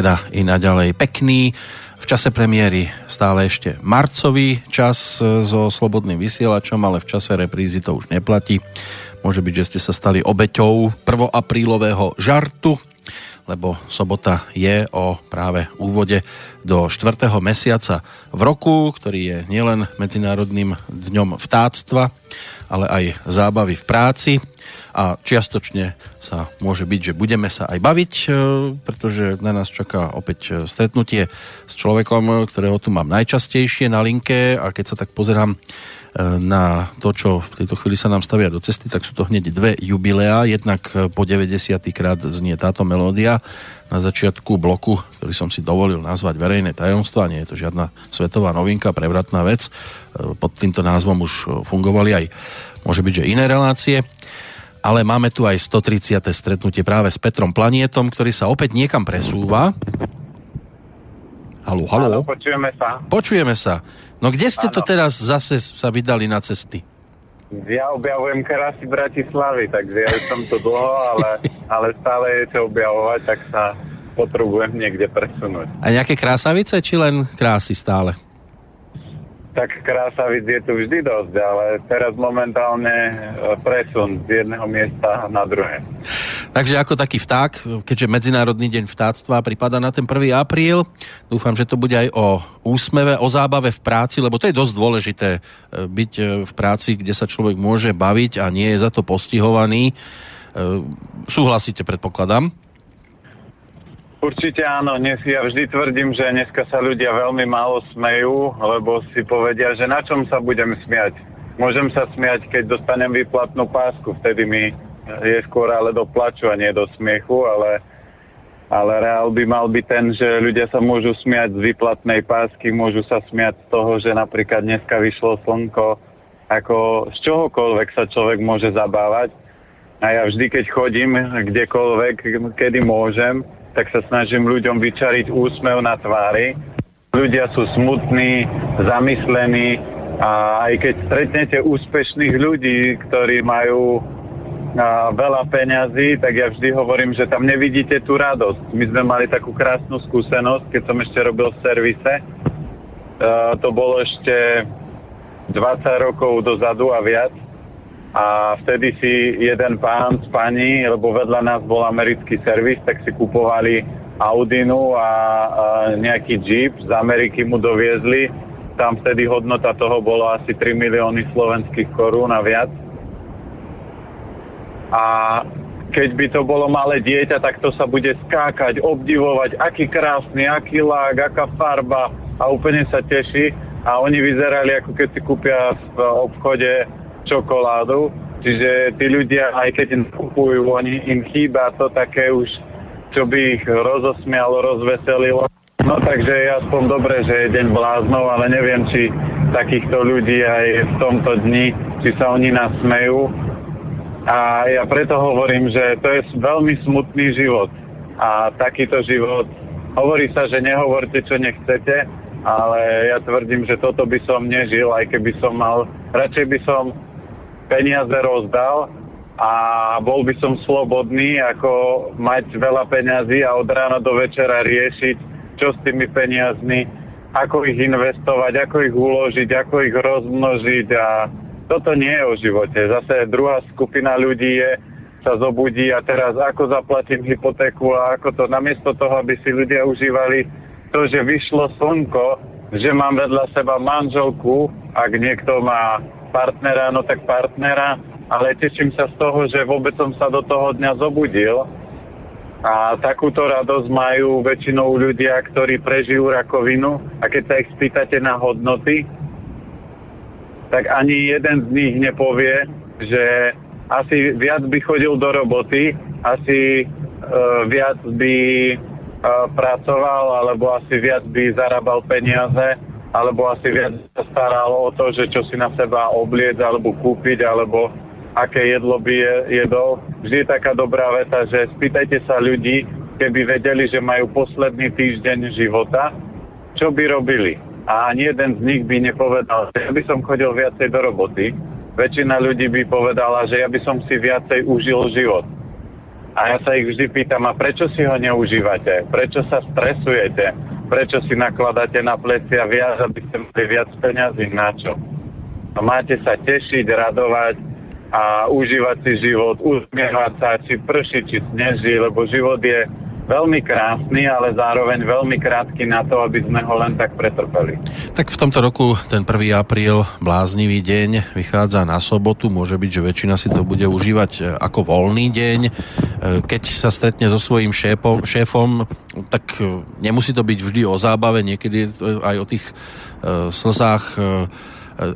teda i naďalej pekný. V čase premiéry stále ešte marcový čas so slobodným vysielačom, ale v čase reprízy to už neplatí. Môže byť, že ste sa stali obeťou prvoaprílového žartu, lebo sobota je o práve úvode do 4. mesiaca v roku, ktorý je nielen Medzinárodným dňom vtáctva, ale aj zábavy v práci a čiastočne sa môže byť, že budeme sa aj baviť, e, pretože na nás čaká opäť e, stretnutie s človekom, ktorého tu mám najčastejšie na linke a keď sa tak pozerám na to, čo v tejto chvíli sa nám stavia do cesty, tak sú to hneď dve jubileá. Jednak po 90. krát znie táto melódia na začiatku bloku, ktorý som si dovolil nazvať verejné tajomstvo a nie je to žiadna svetová novinka, prevratná vec. Pod týmto názvom už fungovali aj môže byť, že iné relácie. Ale máme tu aj 130. stretnutie práve s Petrom Planietom, ktorý sa opäť niekam presúva. Haló, haló. počujeme sa. Počujeme sa. No kde ste ano. to teraz zase sa vydali na cesty? Ja objavujem krásy Bratislavy, takže ja som tu dlho, ale, ale stále je čo objavovať, tak sa potrebujem niekde presunúť. A nejaké krásavice, či len krásy stále? Tak krásavic je tu vždy dosť, ale teraz momentálne e, presun z jedného miesta na druhé. Takže ako taký vták, keďže Medzinárodný deň vtáctva prípada na ten 1. apríl, dúfam, že to bude aj o úsmeve, o zábave v práci, lebo to je dosť dôležité e, byť e, v práci, kde sa človek môže baviť a nie je za to postihovaný. Súhlasíte, predpokladám? Určite áno, dnes ja vždy tvrdím, že dneska sa ľudia veľmi málo smejú, lebo si povedia, že na čom sa budem smiať. Môžem sa smiať, keď dostanem výplatnú pásku, vtedy mi je skôr ale do plaču a nie do smiechu, ale, ale reál by mal byť ten, že ľudia sa môžu smiať z výplatnej pásky, môžu sa smiať z toho, že napríklad dneska vyšlo slnko, ako z čohokoľvek sa človek môže zabávať. A ja vždy, keď chodím kdekoľvek, kedy môžem, tak sa snažím ľuďom vyčariť úsmev na tvári. Ľudia sú smutní, zamyslení a aj keď stretnete úspešných ľudí, ktorí majú a veľa peňazí, tak ja vždy hovorím, že tam nevidíte tú radosť. My sme mali takú krásnu skúsenosť, keď som ešte robil v servise. E, to bolo ešte 20 rokov dozadu a viac a vtedy si jeden pán s pani, lebo vedľa nás bol americký servis, tak si kupovali Audinu a, a nejaký Jeep z Ameriky mu doviezli. Tam vtedy hodnota toho bolo asi 3 milióny slovenských korún a viac. A keď by to bolo malé dieťa, tak to sa bude skákať, obdivovať, aký krásny, aký lák, aká farba a úplne sa teší. A oni vyzerali, ako keď si kúpia v obchode čokoládu. Čiže tí ľudia, aj keď im kupujú, oni, im chýba to také už, čo by ich rozosmialo, rozveselilo. No takže je aspoň dobre, že je deň bláznov, ale neviem, či takýchto ľudí aj v tomto dni, či sa oni nasmejú. A ja preto hovorím, že to je veľmi smutný život. A takýto život, hovorí sa, že nehovorte, čo nechcete, ale ja tvrdím, že toto by som nežil, aj keby som mal, radšej by som peniaze rozdal a bol by som slobodný, ako mať veľa peňazí a od rána do večera riešiť, čo s tými peniazmi, ako ich investovať, ako ich uložiť, ako ich rozmnožiť a toto nie je o živote. Zase druhá skupina ľudí je, sa zobudí a teraz ako zaplatím hypotéku a ako to, namiesto toho, aby si ľudia užívali to, že vyšlo slnko, že mám vedľa seba manželku, ak niekto má partnera, no tak partnera, ale teším sa z toho, že vôbec som sa do toho dňa zobudil. A takúto radosť majú väčšinou ľudia, ktorí prežijú rakovinu a keď sa ich spýtate na hodnoty, tak ani jeden z nich nepovie, že asi viac by chodil do roboty, asi uh, viac by uh, pracoval, alebo asi viac by zarábal peniaze, alebo asi viac sa staral o to, že čo si na seba obliec alebo kúpiť, alebo aké jedlo by je, jedol. Vždy je taká dobrá veta, že spýtajte sa ľudí, keby vedeli, že majú posledný týždeň života, čo by robili. A ani jeden z nich by nepovedal, že ja by som chodil viacej do roboty. Väčšina ľudí by povedala, že ja by som si viacej užil život. A ja sa ich vždy pýtam, a prečo si ho neužívate? Prečo sa stresujete? Prečo si nakladáte na plecia viac, aby ste mali viac peňazí? Na čo? No máte sa tešiť, radovať a užívať si život, usmievať sa, či prší, či sneží, lebo život je veľmi krásny, ale zároveň veľmi krátky na to, aby sme ho len tak pretrpeli. Tak v tomto roku ten 1. apríl, bláznivý deň, vychádza na sobotu. Môže byť, že väčšina si to bude užívať e, ako voľný deň. E, keď sa stretne so svojím šéfom, šéfom tak e, nemusí to byť vždy o zábave, niekedy aj o tých slzách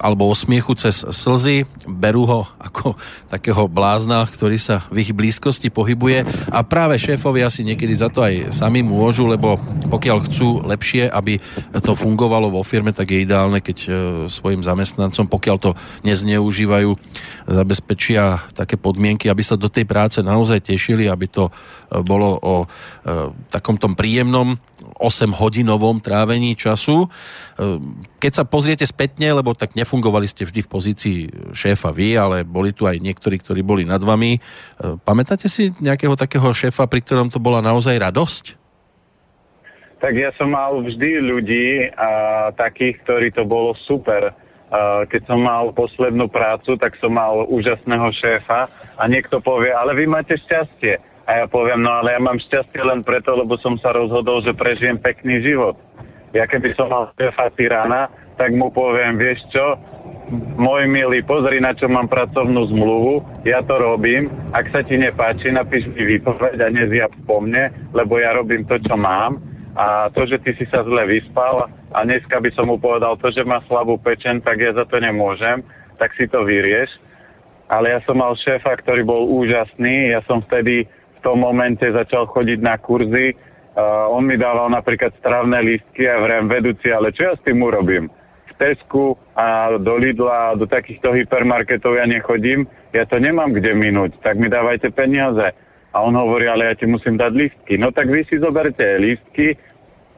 alebo o smiechu cez slzy, berú ho ako takého blázna, ktorý sa v ich blízkosti pohybuje. A práve šéfovia si niekedy za to aj sami môžu, lebo pokiaľ chcú lepšie, aby to fungovalo vo firme, tak je ideálne, keď e, svojim zamestnancom, pokiaľ to nezneužívajú, zabezpečia také podmienky, aby sa do tej práce naozaj tešili, aby to bolo o e, takom tom príjemnom 8-hodinovom trávení času. Keď sa pozriete spätne, lebo tak nefungovali ste vždy v pozícii šéfa vy, ale boli tu aj niektorí, ktorí boli nad vami. Pamätáte si nejakého takého šéfa, pri ktorom to bola naozaj radosť? Tak ja som mal vždy ľudí a takých, ktorí to bolo super. keď som mal poslednú prácu, tak som mal úžasného šéfa a niekto povie, ale vy máte šťastie a ja poviem, no ale ja mám šťastie len preto, lebo som sa rozhodol, že prežijem pekný život. Ja keby som mal šéfa tyrana, tak mu poviem, vieš čo, môj milý, pozri na čo mám pracovnú zmluvu, ja to robím, ak sa ti nepáči, napíš mi výpoveď a nezjab po mne, lebo ja robím to, čo mám. A to, že ty si sa zle vyspal a dneska by som mu povedal to, že má slabú pečen, tak ja za to nemôžem, tak si to vyrieš. Ale ja som mal šéfa, ktorý bol úžasný, ja som vtedy tom momente začal chodiť na kurzy. Uh, on mi dával napríklad stravné lístky a vrem vedúci, ale čo ja s tým urobím? V Tesku a do Lidla a do takýchto hypermarketov ja nechodím, ja to nemám kde minúť, tak mi dávajte peniaze. A on hovorí, ale ja ti musím dať lístky. No tak vy si zoberte lístky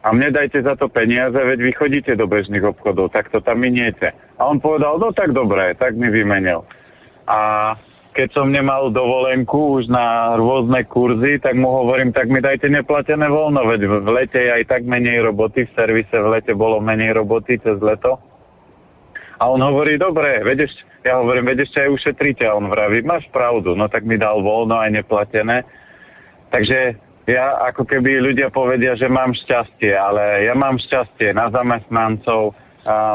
a mne dajte za to peniaze, veď vy chodíte do bežných obchodov, tak to tam miniete. A on povedal, no tak dobre, tak mi vymenil. A keď som nemal dovolenku už na rôzne kurzy, tak mu hovorím, tak mi dajte neplatené voľno, veď v lete je aj tak menej roboty, v servise v lete bolo menej roboty cez leto. A on hovorí, dobre, vedeš, ja hovorím, vedeš, aj ušetríte. A on vraví, máš pravdu, no tak mi dal voľno aj neplatené. Takže ja ako keby ľudia povedia, že mám šťastie, ale ja mám šťastie na zamestnancov,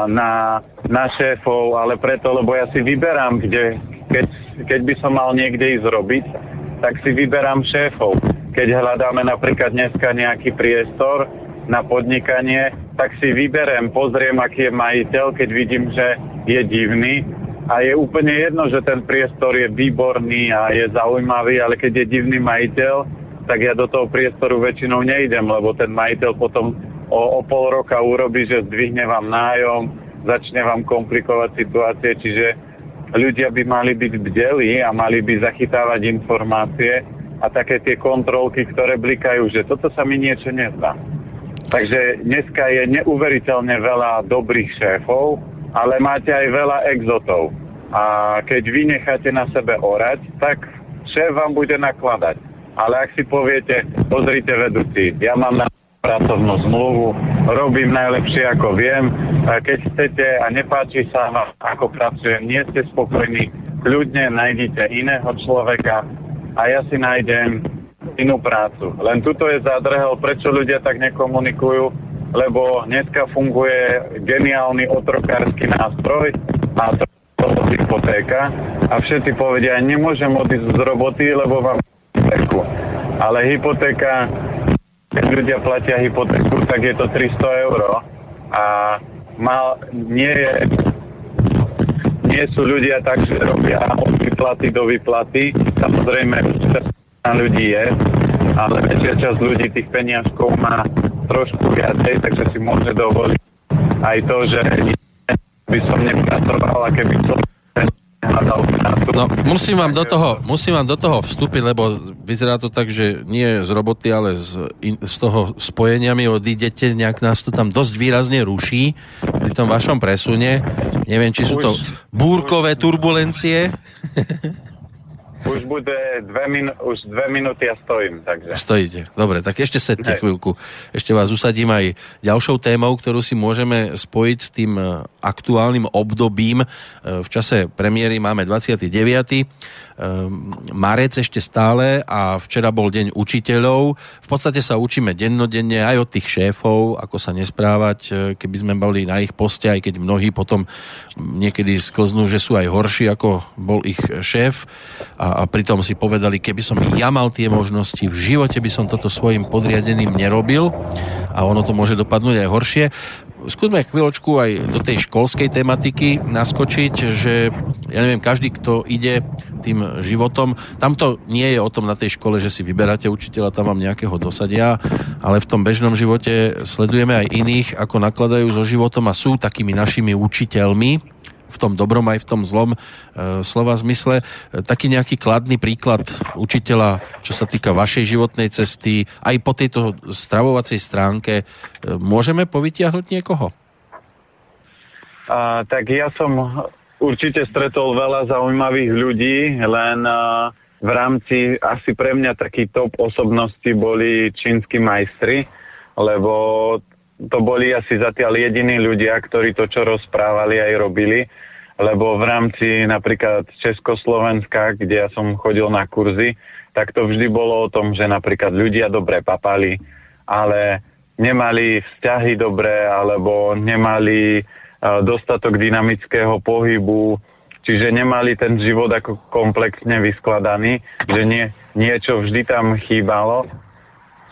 na, na šéfov, ale preto, lebo ja si vyberám, kde, keď, keď by som mal niekde ísť robiť, tak si vyberám šéfov. Keď hľadáme napríklad dneska nejaký priestor na podnikanie, tak si vyberem, pozriem, aký je majiteľ, keď vidím, že je divný. A je úplne jedno, že ten priestor je výborný a je zaujímavý, ale keď je divný majiteľ, tak ja do toho priestoru väčšinou nejdem, lebo ten majiteľ potom o, o pol roka urobí, že zdvihne vám nájom, začne vám komplikovať situácie, čiže ľudia by mali byť bdelí a mali by zachytávať informácie a také tie kontrolky, ktoré blikajú, že toto sa mi niečo nezdá. Takže dneska je neuveriteľne veľa dobrých šéfov, ale máte aj veľa exotov. A keď vy necháte na sebe orať, tak šéf vám bude nakladať. Ale ak si poviete, pozrite vedúci, ja mám na pracovnú zmluvu, robím najlepšie ako viem. Keď chcete a nepáči sa vám, ako pracujem, nie ste spokojní, kľudne nájdite iného človeka a ja si nájdem inú prácu. Len tuto je zadrhel, prečo ľudia tak nekomunikujú, lebo dneska funguje geniálny otrokársky nástroj a to je hypotéka a všetci povedia, nemôžem odísť z roboty, lebo vám hypotéku. Ale hypotéka keď ľudia platia hypotéku, tak je to 300 eur a mal, nie, je, nie sú ľudia tak, že robia od vyplaty do vyplaty. Samozrejme, na ľudí je, ale väčšia časť ľudí tých peniazkov má trošku viacej, takže si môže dovoliť aj to, že by som nepracoval a keby som No, musím vám, do toho, musím vám do toho vstúpiť, lebo vyzerá to tak, že nie z roboty, ale z, z toho spojenia mi odídete, nejak nás to tam dosť výrazne ruší pri tom vašom presune. Neviem, či sú to búrkové turbulencie. už bude dve, min- už dve minúty a stojím. Takže. Stojíte. Dobre, tak ešte sedte chvíľku. Ešte vás usadím aj ďalšou témou, ktorú si môžeme spojiť s tým e, aktuálnym obdobím. E, v čase premiéry máme 29. Ehm, marec ešte stále a včera bol deň učiteľov. V podstate sa učíme dennodenne aj od tých šéfov, ako sa nesprávať, e, keby sme boli na ich poste, aj keď mnohí potom niekedy sklznú, že sú aj horší, ako bol ich šéf. A, a pritom si povedali, keby som ja mal tie možnosti, v živote by som toto svojim podriadeným nerobil. A ono to môže dopadnúť aj horšie skúsme chvíľočku aj do tej školskej tematiky naskočiť, že ja neviem, každý, kto ide tým životom, tam to nie je o tom na tej škole, že si vyberáte učiteľa, tam vám nejakého dosadia, ale v tom bežnom živote sledujeme aj iných, ako nakladajú so životom a sú takými našimi učiteľmi v tom dobrom aj v tom zlom e, slova zmysle. E, taký nejaký kladný príklad učiteľa, čo sa týka vašej životnej cesty, aj po tejto stravovacej stránke, e, môžeme povytiahnuť niekoho? A, tak ja som určite stretol veľa zaujímavých ľudí, len a, v rámci asi pre mňa taký top osobnosti boli čínsky majstri, lebo to boli asi zatiaľ jediní ľudia, ktorí to, čo rozprávali, aj robili lebo v rámci napríklad Československa, kde ja som chodil na kurzy, tak to vždy bolo o tom, že napríklad ľudia dobre papali, ale nemali vzťahy dobré alebo nemali uh, dostatok dynamického pohybu, čiže nemali ten život ako komplexne vyskladaný, že nie, niečo vždy tam chýbalo.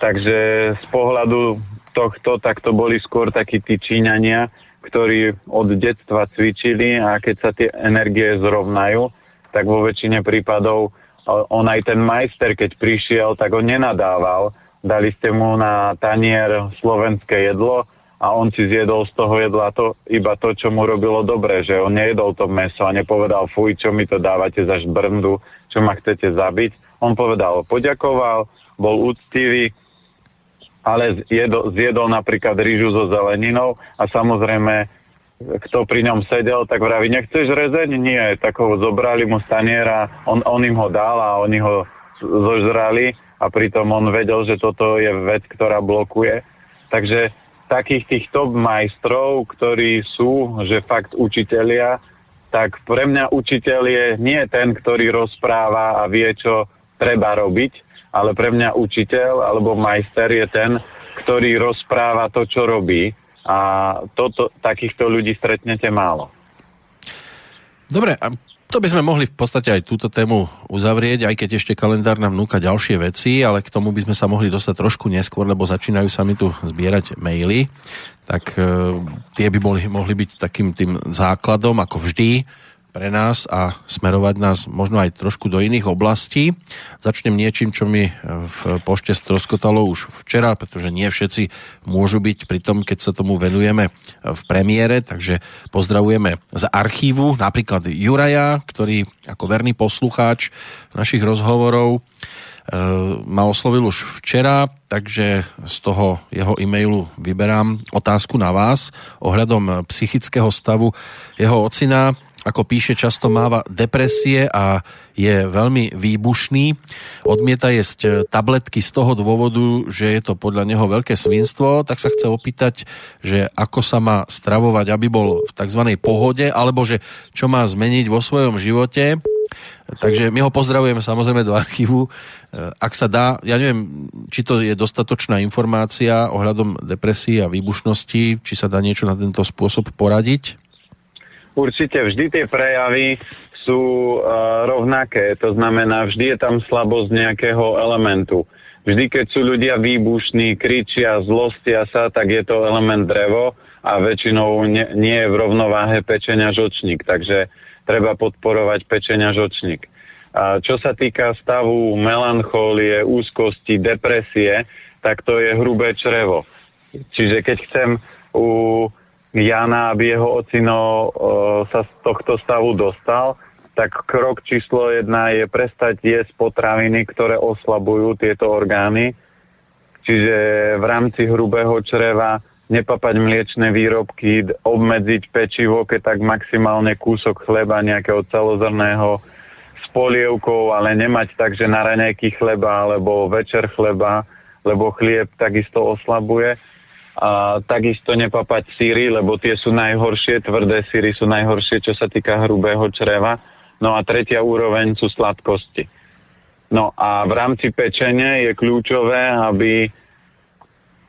Takže z pohľadu tohto, tak to boli skôr takí tí Číňania, ktorí od detstva cvičili a keď sa tie energie zrovnajú, tak vo väčšine prípadov on aj ten majster, keď prišiel, tak on nenadával. Dali ste mu na tanier slovenské jedlo a on si zjedol z toho jedla to, iba to, čo mu robilo dobre, že on nejedol to meso a nepovedal, fuj, čo mi to dávate za žbrndu, čo ma chcete zabiť. On povedal, poďakoval, bol úctivý, ale zjedol, zjedol napríklad rýžu so zeleninou a samozrejme, kto pri ňom sedel, tak vraví, nechceš rezeň? Nie, tak ho zobrali mu staniera, on, on im ho dal a oni ho zožrali a pritom on vedel, že toto je vec, ktorá blokuje. Takže takých tých top majstrov, ktorí sú, že fakt učitelia, tak pre mňa učiteľ je nie ten, ktorý rozpráva a vie, čo treba robiť, ale pre mňa učiteľ alebo majster je ten, ktorý rozpráva to, čo robí. A toto, takýchto ľudí stretnete málo. Dobre, a to by sme mohli v podstate aj túto tému uzavrieť, aj keď ešte kalendár nám núka ďalšie veci, ale k tomu by sme sa mohli dostať trošku neskôr, lebo začínajú sa mi tu zbierať maily, tak e, tie by mohli, mohli byť takým tým základom, ako vždy, pre nás a smerovať nás možno aj trošku do iných oblastí. Začnem niečím, čo mi v pošte stroskotalo už včera, pretože nie všetci môžu byť pri tom, keď sa tomu venujeme v premiére, takže pozdravujeme z archívu napríklad Juraja, ktorý ako verný poslucháč našich rozhovorov e, ma oslovil už včera, takže z toho jeho e-mailu vyberám otázku na vás ohľadom psychického stavu jeho ocina ako píše, často máva depresie a je veľmi výbušný. Odmieta jesť tabletky z toho dôvodu, že je to podľa neho veľké svinstvo, tak sa chce opýtať, že ako sa má stravovať, aby bol v tzv. pohode, alebo že čo má zmeniť vo svojom živote. Takže my ho pozdravujeme samozrejme do archívu. Ak sa dá, ja neviem, či to je dostatočná informácia ohľadom depresí a výbušnosti, či sa dá niečo na tento spôsob poradiť? Určite vždy tie prejavy sú uh, rovnaké. To znamená, vždy je tam slabosť nejakého elementu. Vždy, keď sú ľudia výbušní, kričia, zlostia sa, tak je to element drevo a väčšinou nie, nie je v rovnováhe pečenia žočník. Takže treba podporovať pečenia žočník. A čo sa týka stavu melanchólie, úzkosti, depresie, tak to je hrubé črevo. Čiže keď chcem u Jana, aby jeho ocino sa z tohto stavu dostal, tak krok číslo jedna je prestať jesť potraviny, ktoré oslabujú tieto orgány. Čiže v rámci hrubého čreva nepapať mliečne výrobky, obmedziť pečivo, keď tak maximálne kúsok chleba nejakého celozrného s polievkou, ale nemať tak, že na raňajky chleba alebo večer chleba, lebo chlieb takisto oslabuje. A takisto nepapať síry, lebo tie sú najhoršie, tvrdé síry sú najhoršie, čo sa týka hrubého čreva. No a tretia úroveň sú sladkosti. No a v rámci pečenia je kľúčové, aby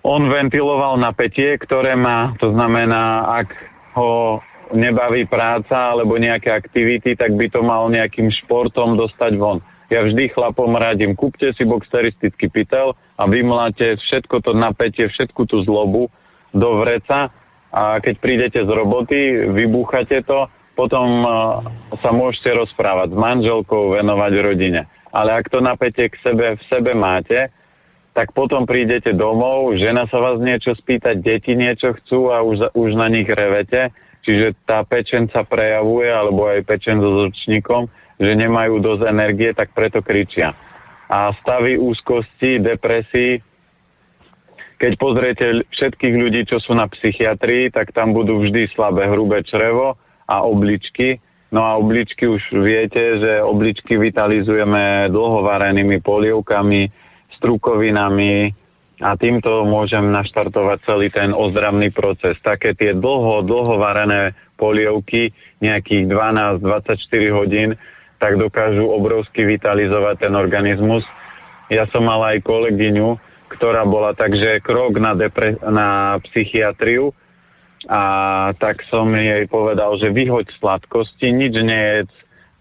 on ventiloval napätie, ktoré má, to znamená, ak ho nebaví práca alebo nejaké aktivity, tak by to mal nejakým športom dostať von. Ja vždy chlapom radím, kúpte si boxteristický pytel a vymláte všetko to napätie, všetku tú zlobu do vreca. A keď prídete z roboty, vybúchate to, potom sa môžete rozprávať s manželkou, venovať rodine. Ale ak to napätie k sebe v sebe máte, tak potom prídete domov, žena sa vás niečo spýta, deti niečo chcú a už, už na nich revete. Čiže tá pečen sa prejavuje, alebo aj pečen so zrčníkom, že nemajú dosť energie, tak preto kričia. A stavy úzkosti, depresí, keď pozriete všetkých ľudí, čo sú na psychiatrii, tak tam budú vždy slabé hrubé črevo a obličky. No a obličky už viete, že obličky vitalizujeme dlhovarenými polievkami, strukovinami, a týmto môžem naštartovať celý ten ozdravný proces. Také tie dlho, dlho varené polievky, nejakých 12-24 hodín, tak dokážu obrovsky vitalizovať ten organizmus. Ja som mal aj kolegyňu, ktorá bola takže krok na, depre- na psychiatriu a tak som jej povedal, že vyhoď sladkosti, nič nie je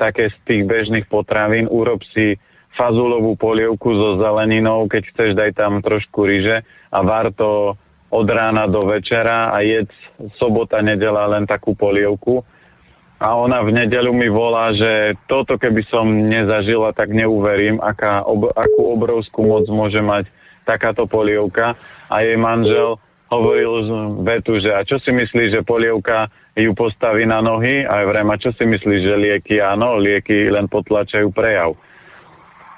také z tých bežných potravín, urob si fazulovú polievku so zeleninou, keď chceš daj tam trošku ryže a var to od rána do večera a jedz sobota, nedela len takú polievku. A ona v nedelu mi volá, že toto keby som nezažila, tak neuverím, aká, ob, akú obrovskú moc môže mať takáto polievka. A jej manžel hovoril vetu, že a čo si myslíš, že polievka ju postaví na nohy? A vrem, a čo si myslíš, že lieky áno, lieky len potlačajú prejav.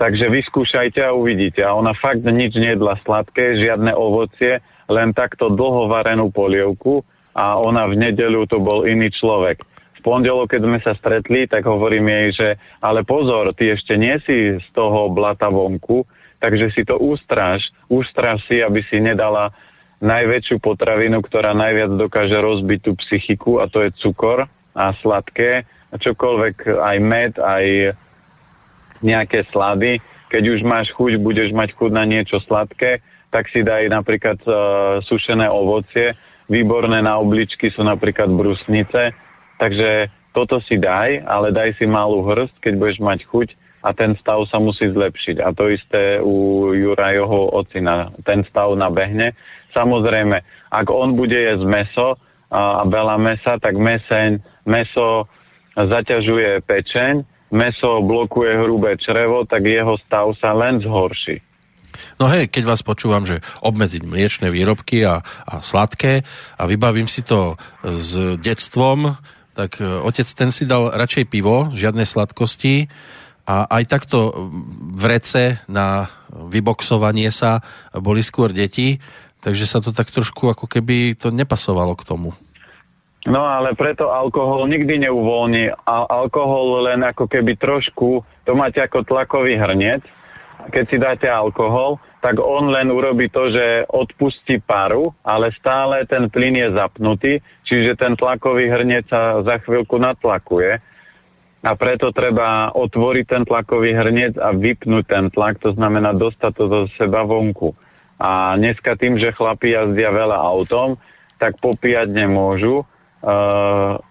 Takže vyskúšajte a uvidíte. A ona fakt nič nejedla sladké, žiadne ovocie, len takto dlho varenú polievku a ona v nedelu to bol iný človek. Pondelok, keď sme sa stretli, tak hovorím jej, že ale pozor, ty ešte nie si z toho blata vonku, takže si to ústraž. Ústraž si, aby si nedala najväčšiu potravinu, ktorá najviac dokáže rozbiť tú psychiku a to je cukor a sladké, a čokoľvek, aj med, aj nejaké slady. Keď už máš chuť, budeš mať chuť na niečo sladké, tak si daj napríklad uh, sušené ovocie. Výborné na obličky sú napríklad brusnice. Takže toto si daj, ale daj si malú hrst, keď budeš mať chuť a ten stav sa musí zlepšiť. A to isté u Jurajovho ocina. Ten stav nabehne. Samozrejme, ak on bude jesť meso a, veľa mesa, tak meseň, meso zaťažuje pečeň meso blokuje hrubé črevo, tak jeho stav sa len zhorší. No hej, keď vás počúvam, že obmedziť mliečne výrobky a, a sladké a vybavím si to s detstvom, tak e, otec ten si dal radšej pivo, žiadne sladkosti a aj takto v rece na vyboxovanie sa boli skôr deti, takže sa to tak trošku ako keby to nepasovalo k tomu. No ale preto alkohol nikdy neuvoľní. A alkohol len ako keby trošku, to máte ako tlakový hrniec. Keď si dáte alkohol, tak on len urobí to, že odpustí paru, ale stále ten plyn je zapnutý, čiže ten tlakový hrniec sa za chvíľku natlakuje. A preto treba otvoriť ten tlakový hrniec a vypnúť ten tlak, to znamená dostať to do seba vonku. A dneska tým, že chlapi jazdia veľa autom, tak popíjať nemôžu, Uh,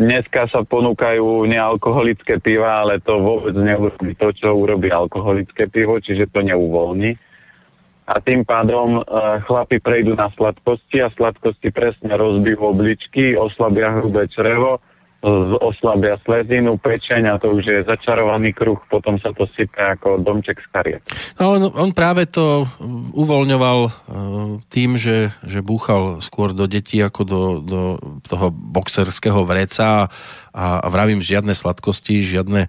dneska sa ponúkajú nealkoholické piva, ale to vôbec neurobí to, čo urobí alkoholické pivo, čiže to neuvoľní. A tým pádom uh, chlapi prejdú na sladkosti a sladkosti presne rozbijú obličky, oslabia hrubé črevo, oslabia slezinu, pečeň a to už je začarovaný kruh, potom sa to sype ako domček z kariet. No, on, on práve to uvoľňoval uh, tým, že, že búchal skôr do detí ako do, do toho boxerského vreca a, a vravím žiadne sladkosti, žiadne,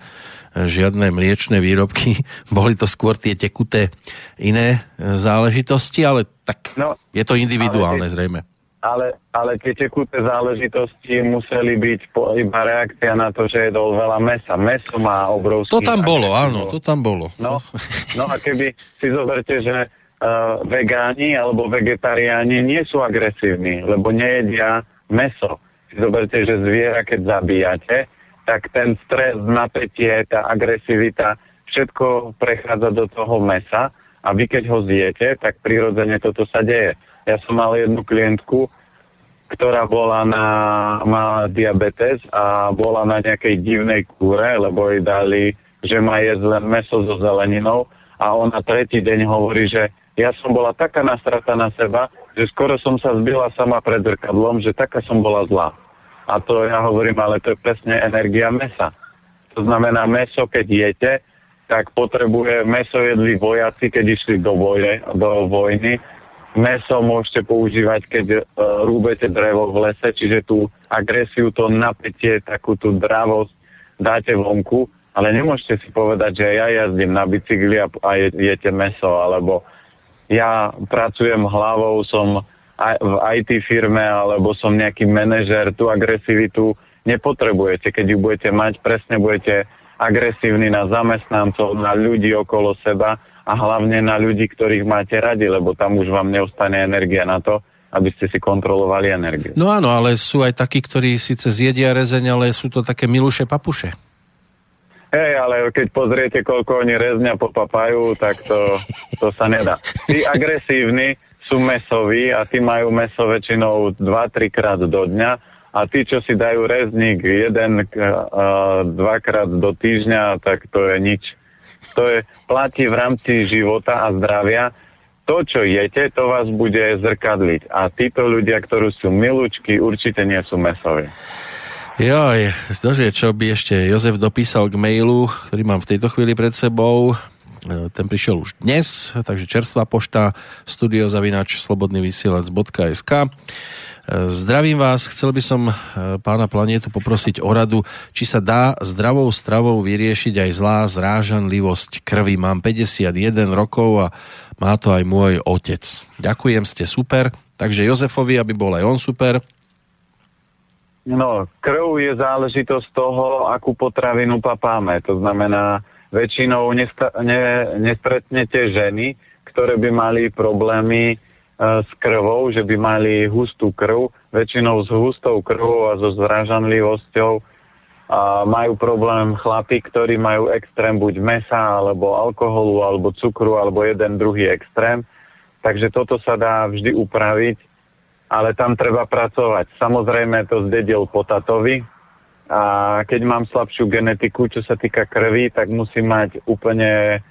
žiadne mliečne výrobky, boli to skôr tie tekuté iné záležitosti, ale tak no, je to individuálne ale, zrejme ale, ale tie tekuté záležitosti museli byť po, iba reakcia na to, že jedol veľa mesa. Meso má obrovský... To tam bolo, áno, to tam bolo. No, no a keby si zoberte, že uh, vegáni alebo vegetariáni nie sú agresívni, lebo nejedia meso. Si zoberte, že zviera, keď zabíjate, tak ten stres, napätie, tá agresivita, všetko prechádza do toho mesa a vy keď ho zjete, tak prirodzene toto sa deje. Ja som mal jednu klientku, ktorá bola na, mala diabetes a bola na nejakej divnej kúre, lebo jej dali, že má jesť len meso so zeleninou a ona tretí deň hovorí, že ja som bola taká nastrata na seba, že skoro som sa zbila sama pred zrkadlom, že taká som bola zlá. A to ja hovorím, ale to je presne energia mesa. To znamená, meso, keď jete, tak potrebuje, meso jedli vojaci, keď išli do, vojne, do vojny, meso môžete používať, keď uh, rúbete drevo v lese, čiže tú agresiu, to napätie, takú tú dravosť dáte vonku, ale nemôžete si povedať, že ja jazdím na bicykli a, a jete meso, alebo ja pracujem hlavou, som v IT firme, alebo som nejaký manažer, tú agresivitu nepotrebujete. Keď ju budete mať, presne budete agresívni na zamestnancov, na ľudí okolo seba a hlavne na ľudí, ktorých máte radi, lebo tam už vám neostane energia na to, aby ste si kontrolovali energiu. No áno, ale sú aj takí, ktorí síce zjedia rezeň, ale sú to také miluše papuše. Hej, ale keď pozriete, koľko oni rezňa popapajú, tak to, to sa nedá. Tí agresívni sú mesoví a tí majú meso väčšinou 2-3 krát do dňa a tí, čo si dajú rezník jeden, uh, dvakrát do týždňa, tak to je nič to je, platí v rámci života a zdravia. To, čo jete, to vás bude zrkadliť. A títo ľudia, ktorí sú milúčky, určite nie sú mesoví. Joj, je, čo by ešte Jozef dopísal k mailu, ktorý mám v tejto chvíli pred sebou. E, ten prišiel už dnes, takže čerstvá pošta studiozavinač slobodnyvysielac.sk Zdravím vás, chcel by som e, pána Planetu poprosiť o radu, či sa dá zdravou stravou vyriešiť aj zlá zrážanlivosť krvi. Mám 51 rokov a má to aj môj otec. Ďakujem, ste super. Takže Jozefovi, aby bol aj on super. No, krv je záležitosť toho, akú potravinu papáme. To znamená, väčšinou nesta- ne- nestretnete ženy, ktoré by mali problémy s krvou, že by mali hustú krv, väčšinou s hustou krvou a so zražanlivosťou. A majú problém chlapi, ktorí majú extrém buď mesa, alebo alkoholu, alebo cukru, alebo jeden druhý extrém. Takže toto sa dá vždy upraviť, ale tam treba pracovať. Samozrejme to zdedil potatovi, a keď mám slabšiu genetiku, čo sa týka krvi, tak musím mať úplne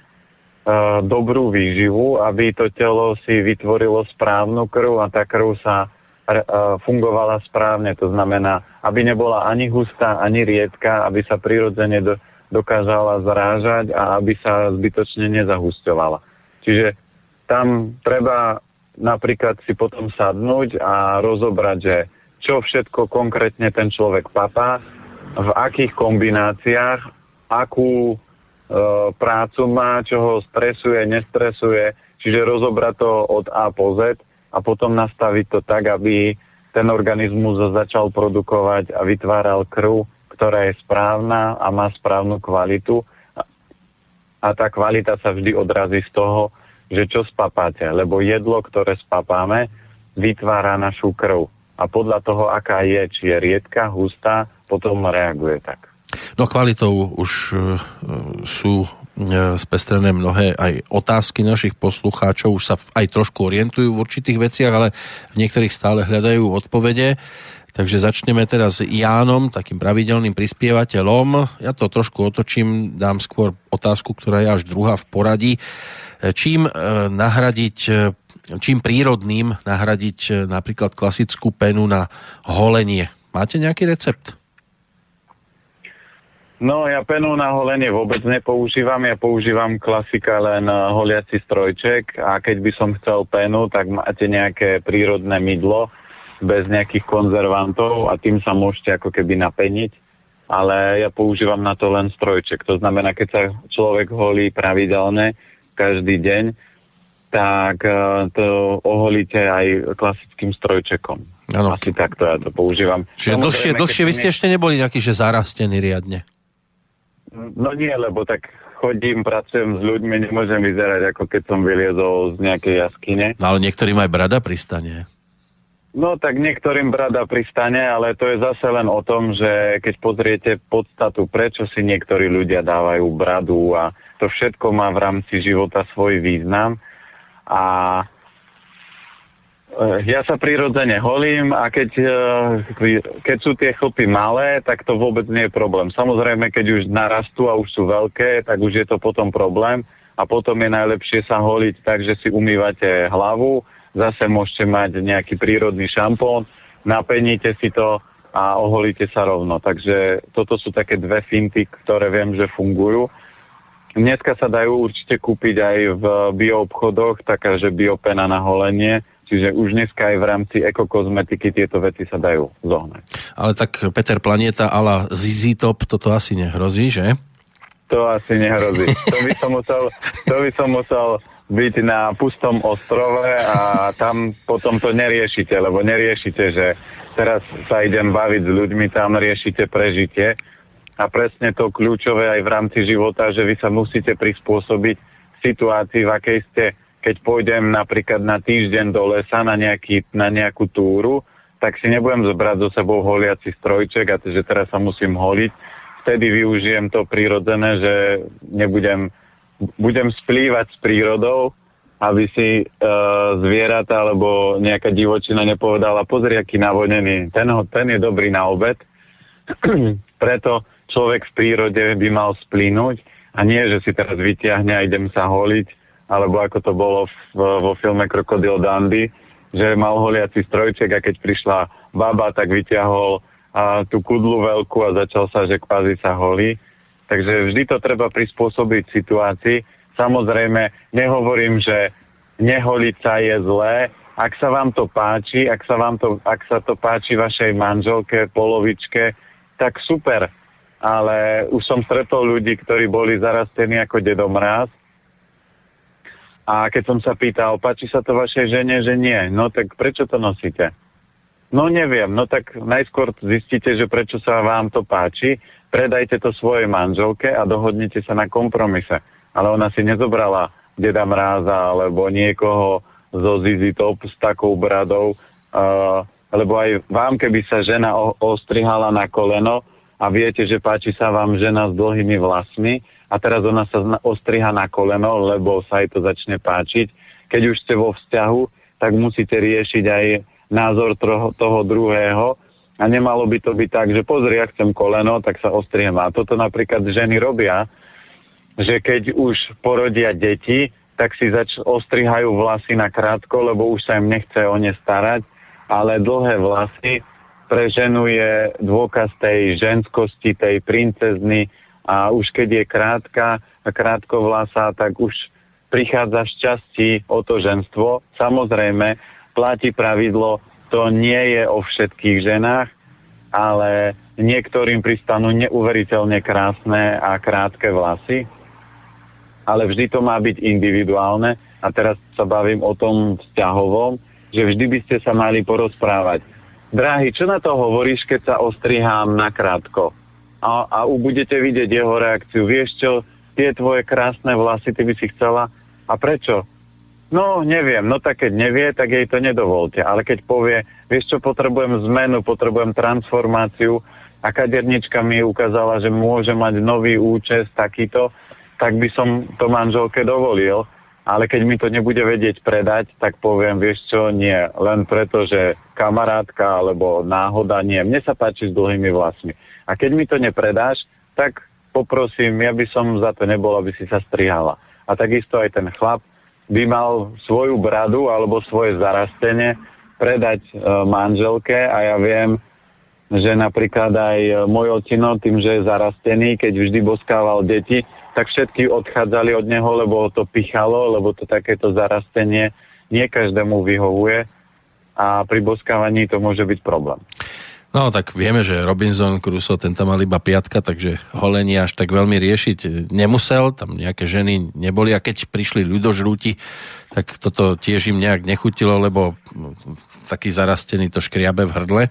dobrú výživu, aby to telo si vytvorilo správnu krv a tá krv sa fungovala správne. To znamená, aby nebola ani hustá, ani riedka, aby sa prirodzene do, dokázala zrážať a aby sa zbytočne nezahusťovala. Čiže tam treba napríklad si potom sadnúť a rozobrať, že čo všetko konkrétne ten človek papá, v akých kombináciách, akú E, prácu má, čo ho stresuje, nestresuje, čiže rozobrať to od A po Z a potom nastaviť to tak, aby ten organizmus začal produkovať a vytváral krv, ktorá je správna a má správnu kvalitu. A tá kvalita sa vždy odrazí z toho, že čo spapáte, lebo jedlo, ktoré spapáme, vytvára našu krv. A podľa toho, aká je, či je riedka, hustá, potom reaguje tak. No kvalitou už e, sú e, spestrené mnohé aj otázky našich poslucháčov, už sa aj trošku orientujú v určitých veciach, ale v niektorých stále hľadajú odpovede. Takže začneme teraz s Jánom, takým pravidelným prispievateľom. Ja to trošku otočím, dám skôr otázku, ktorá je až druhá v poradí. E, čím nahradiť čím prírodným nahradiť napríklad klasickú penu na holenie. Máte nejaký recept? No ja penu na holenie vôbec nepoužívam, ja používam klasika len eh, holiaci strojček a keď by som chcel penu, tak máte nejaké prírodné mydlo bez nejakých konzervantov a tým sa môžete ako keby napeniť, ale ja používam na to len strojček. To znamená, keď sa človek holí pravidelne každý deň, tak eh, to oholíte aj klasickým strojčekom. Ano. Asi takto ja to používam. Čiže dlhšie, dlhšie vy ste ešte neboli nejaký, že zarastení riadne? No nie, lebo tak chodím, pracujem s ľuďmi, nemôžem vyzerať ako keď som vyliezol z nejakej jaskyne. No ale niektorým aj brada pristane. No tak niektorým brada pristane, ale to je zase len o tom, že keď pozriete podstatu, prečo si niektorí ľudia dávajú bradu a to všetko má v rámci života svoj význam. A ja sa prirodzene holím a keď, e, keď sú tie chlpy malé, tak to vôbec nie je problém. Samozrejme, keď už narastú a už sú veľké, tak už je to potom problém a potom je najlepšie sa holiť tak, že si umývate hlavu, zase môžete mať nejaký prírodný šampón, napeníte si to a oholíte sa rovno. Takže toto sú také dve finty, ktoré viem, že fungujú. Dneska sa dajú určite kúpiť aj v bioobchodoch, taká, že biopena na holenie, čiže už dneska aj v rámci ekokozmetiky tieto veci sa dajú zohnať. Ale tak Peter Planeta ala ZZ Top, toto asi nehrozí, že? To asi nehrozí. To by som musel, to by som musel byť na pustom ostrove a tam potom to neriešite, lebo neriešite, že teraz sa idem baviť s ľuďmi, tam riešite prežitie. A presne to kľúčové aj v rámci života, že vy sa musíte prispôsobiť situácii, v akej ste. Keď pôjdem napríklad na týždeň do lesa na, nejaký, na nejakú túru, tak si nebudem zobrať so sebou holiaci strojček a že teraz sa musím holiť. Vtedy využijem to prírodzené, že nebudem budem splývať s prírodou, aby si uh, zvieratá alebo nejaká divočina nepovedala, pozri, aký navonený, ten, ten je dobrý na obed. Preto človek v prírode by mal splínuť a nie, že si teraz vyťahne a idem sa holiť, alebo ako to bolo v, vo filme Krokodil Dandy, že mal holiaci strojček a keď prišla baba, tak vyťahol a, tú kudlu veľkú a začal sa, že kvázi sa holí. Takže vždy to treba prispôsobiť situácii. Samozrejme, nehovorím, že neholiť sa je zlé. Ak sa vám to páči, ak sa, vám to, ak sa to páči vašej manželke, polovičke, tak super. Ale už som stretol ľudí, ktorí boli zarastení ako dedomráz. A keď som sa pýtal, páči sa to vašej žene, že nie, no tak prečo to nosíte? No neviem, no tak najskôr zistíte, že prečo sa vám to páči predajte to svojej manželke a dohodnite sa na kompromise. Ale ona si nezobrala deda mráza alebo niekoho zo Zizi Top s takou bradou, uh, lebo aj vám, keby sa žena o- ostrihala na koleno a viete, že páči sa vám žena s dlhými vlasmi a teraz ona sa ostriha na koleno, lebo sa jej to začne páčiť. Keď už ste vo vzťahu, tak musíte riešiť aj názor toho, toho druhého a nemalo by to byť tak, že pozri, ja chcem koleno, tak sa ostriem. A toto napríklad ženy robia, že keď už porodia deti, tak si zač- ostrihajú vlasy na krátko, lebo už sa im nechce o ne starať, ale dlhé vlasy pre ženu je dôkaz tej ženskosti, tej princezny a už keď je krátka a krátko vlasa, tak už prichádza šťastí o to ženstvo. Samozrejme, platí pravidlo to nie je o všetkých ženách, ale niektorým pristanú neuveriteľne krásne a krátke vlasy, ale vždy to má byť individuálne a teraz sa bavím o tom vzťahovom, že vždy by ste sa mali porozprávať. Drahý, čo na to hovoríš, keď sa ostrihám na krátko? A, a budete vidieť jeho reakciu. Vieš čo, tie tvoje krásne vlasy, ty by si chcela. A prečo? No, neviem. No tak keď nevie, tak jej to nedovolte. Ale keď povie, vieš čo, potrebujem zmenu, potrebujem transformáciu a kadernička mi ukázala, že môže mať nový účest takýto, tak by som to manželke dovolil. Ale keď mi to nebude vedieť predať, tak poviem, vieš čo, nie. Len preto, že kamarátka alebo náhoda, nie. Mne sa páči s dlhými vlasmi. A keď mi to nepredáš, tak poprosím, ja by som za to nebol, aby si sa strihala. A takisto aj ten chlap, by mal svoju bradu alebo svoje zarastenie predať e, manželke a ja viem, že napríklad aj e, môj ocino tým, že je zarastený, keď vždy boskával deti, tak všetky odchádzali od neho, lebo to pichalo, lebo to takéto zarastenie nie každému vyhovuje a pri boskávaní to môže byť problém. No tak vieme, že Robinson Crusoe, ten tam mal iba piatka, takže holenie až tak veľmi riešiť nemusel, tam nejaké ženy neboli a keď prišli ľudožrúti, tak toto tiež im nejak nechutilo, lebo taký zarastený to škriabe v hrdle.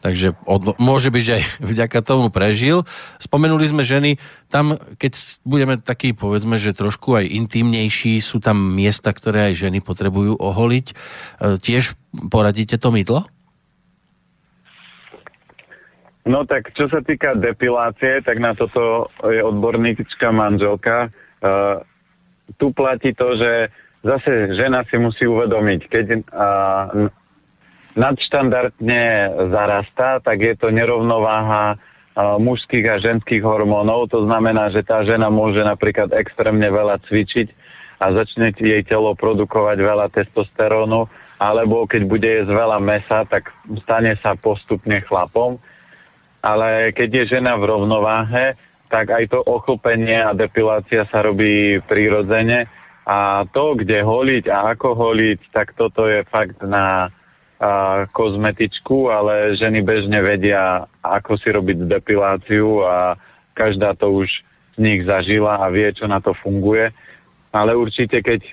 Takže od, môže byť, že aj vďaka tomu prežil. Spomenuli sme ženy, tam keď budeme takí, povedzme, že trošku aj intimnejší, sú tam miesta, ktoré aj ženy potrebujú oholiť. E, tiež poradíte to mydlo? No tak čo sa týka depilácie, tak na toto je odborníčka manželka. Uh, tu platí to, že zase žena si musí uvedomiť, keď uh, nadštandardne zarastá, tak je to nerovnováha uh, mužských a ženských hormónov. To znamená, že tá žena môže napríklad extrémne veľa cvičiť a začne jej telo produkovať veľa testosterónu, alebo keď bude jesť veľa mesa, tak stane sa postupne chlapom ale keď je žena v rovnováhe, tak aj to ochlpenie a depilácia sa robí prirodzene a to, kde holiť a ako holiť, tak toto je fakt na a, kozmetičku, ale ženy bežne vedia, ako si robiť depiláciu a každá to už z nich zažila a vie, čo na to funguje. Ale určite, keď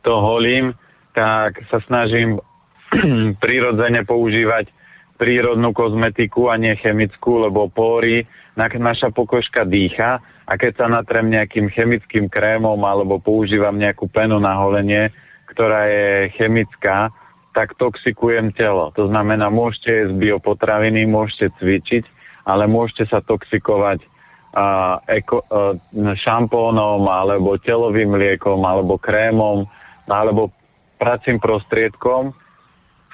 to holím, tak sa snažím prirodzene používať prírodnú kozmetiku a nie chemickú, lebo pory, naša pokožka dýcha a keď sa natrem nejakým chemickým krémom alebo používam nejakú penu na holenie, ktorá je chemická, tak toxikujem telo. To znamená, môžete jesť biopotraviny, môžete cvičiť, ale môžete sa toxikovať uh, eko, uh, šampónom alebo telovým liekom alebo krémom alebo pracím prostriedkom,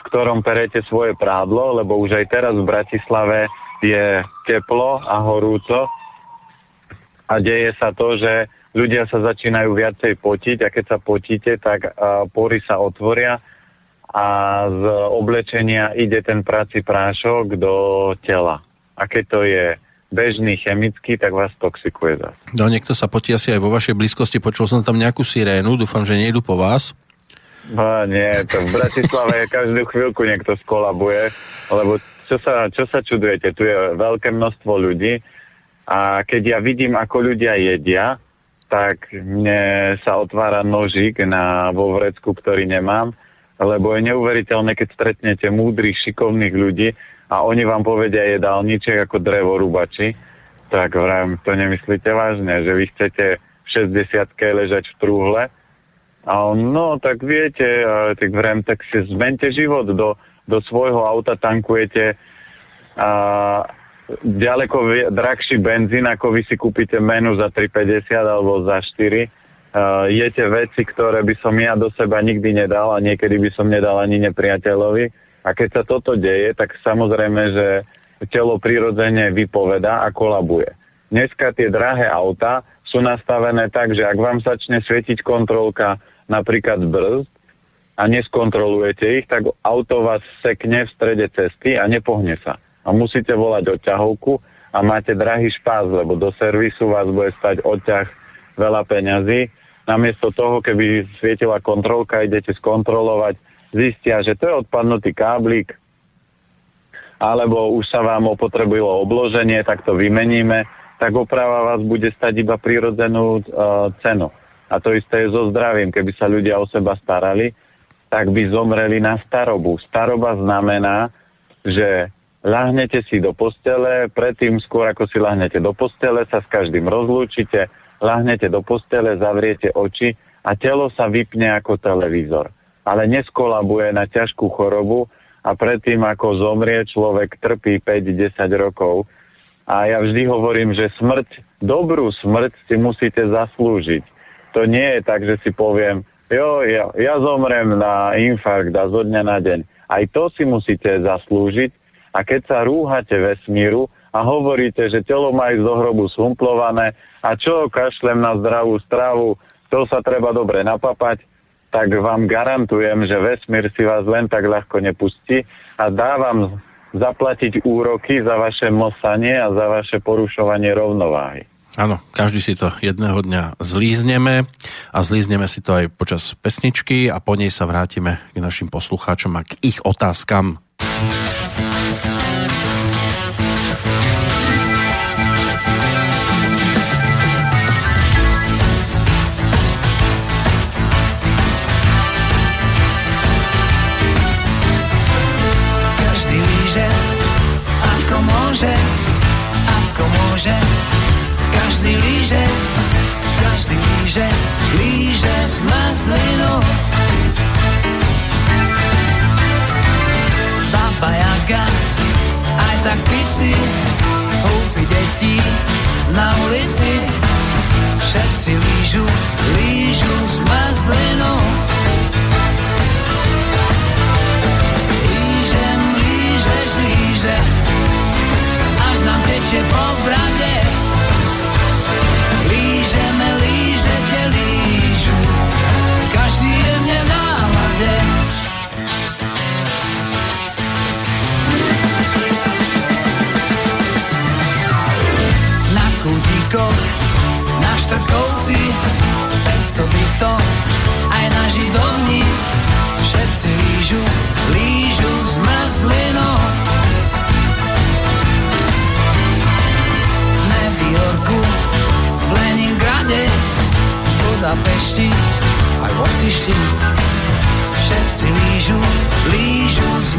ktorom perete svoje prádlo, lebo už aj teraz v Bratislave je teplo a horúco a deje sa to, že ľudia sa začínajú viacej potiť a keď sa potíte, tak uh, pory sa otvoria a z oblečenia ide ten prací prášok do tela. A keď to je bežný chemický, tak vás toxikuje zase. No niekto sa potí asi aj vo vašej blízkosti, počul som tam nejakú sirénu, dúfam, že nejdu po vás. No, nie, to v Bratislave každú chvíľku niekto skolabuje, lebo čo sa, čo sa čudujete, tu je veľké množstvo ľudí a keď ja vidím, ako ľudia jedia, tak mne sa otvára nožík na, vo vrecku, ktorý nemám, lebo je neuveriteľné, keď stretnete múdrych, šikovných ľudí a oni vám povedia jedálniček ako drevorúbači, tak vrajím, to nemyslíte vážne, že vy chcete v 60 ležať v trúhle, a on, no tak viete, tak vrem, tak si zmente život, do, do svojho auta tankujete a ďaleko drahší benzín, ako vy si kúpite menu za 3,50 alebo za 4. Uh, jete veci, ktoré by som ja do seba nikdy nedal a niekedy by som nedal ani nepriateľovi. A keď sa toto deje, tak samozrejme, že telo prirodzene vypoveda a kolabuje. Dneska tie drahé auta sú nastavené tak, že ak vám začne svietiť kontrolka napríklad brzd a neskontrolujete ich, tak auto vás sekne v strede cesty a nepohne sa. A musíte volať odťahovku a máte drahý špás, lebo do servisu vás bude stať odťah veľa peňazí. Namiesto toho, keby svietila kontrolka, idete skontrolovať, zistia, že to je odpadnutý káblik, alebo už sa vám opotrebilo obloženie, tak to vymeníme, tak oprava vás bude stať iba prirodzenú uh, cenu. A to isté je so zdravím. Keby sa ľudia o seba starali, tak by zomreli na starobu. Staroba znamená, že lahnete si do postele, predtým skôr ako si lahnete do postele, sa s každým rozlúčite, lahnete do postele, zavriete oči a telo sa vypne ako televízor. Ale neskolabuje na ťažkú chorobu a predtým ako zomrie, človek trpí 5-10 rokov. A ja vždy hovorím, že smrť, dobrú smrť si musíte zaslúžiť. To nie je tak, že si poviem, jo, ja, ja zomrem na infarkt a zo dňa na deň. Aj to si musíte zaslúžiť a keď sa rúhate vesmíru a hovoríte, že telo má ísť do hrobu sumplované a čo, kašlem na zdravú stravu, to sa treba dobre napapať, tak vám garantujem, že vesmír si vás len tak ľahko nepustí a dávam zaplatiť úroky za vaše mosanie a za vaše porušovanie rovnováhy. Áno, každý si to jedného dňa zlízneme a zlízneme si to aj počas pesničky a po nej sa vrátime k našim poslucháčom a k ich otázkam. Každý líže, každý líže, líže s mazlinou. Baba Jaga, aj tak pici, houfy detí na ulici. Všetci lížu, lížu s mazlinou. Budapešti, aj v Osišti. Všetci lížu, lížu s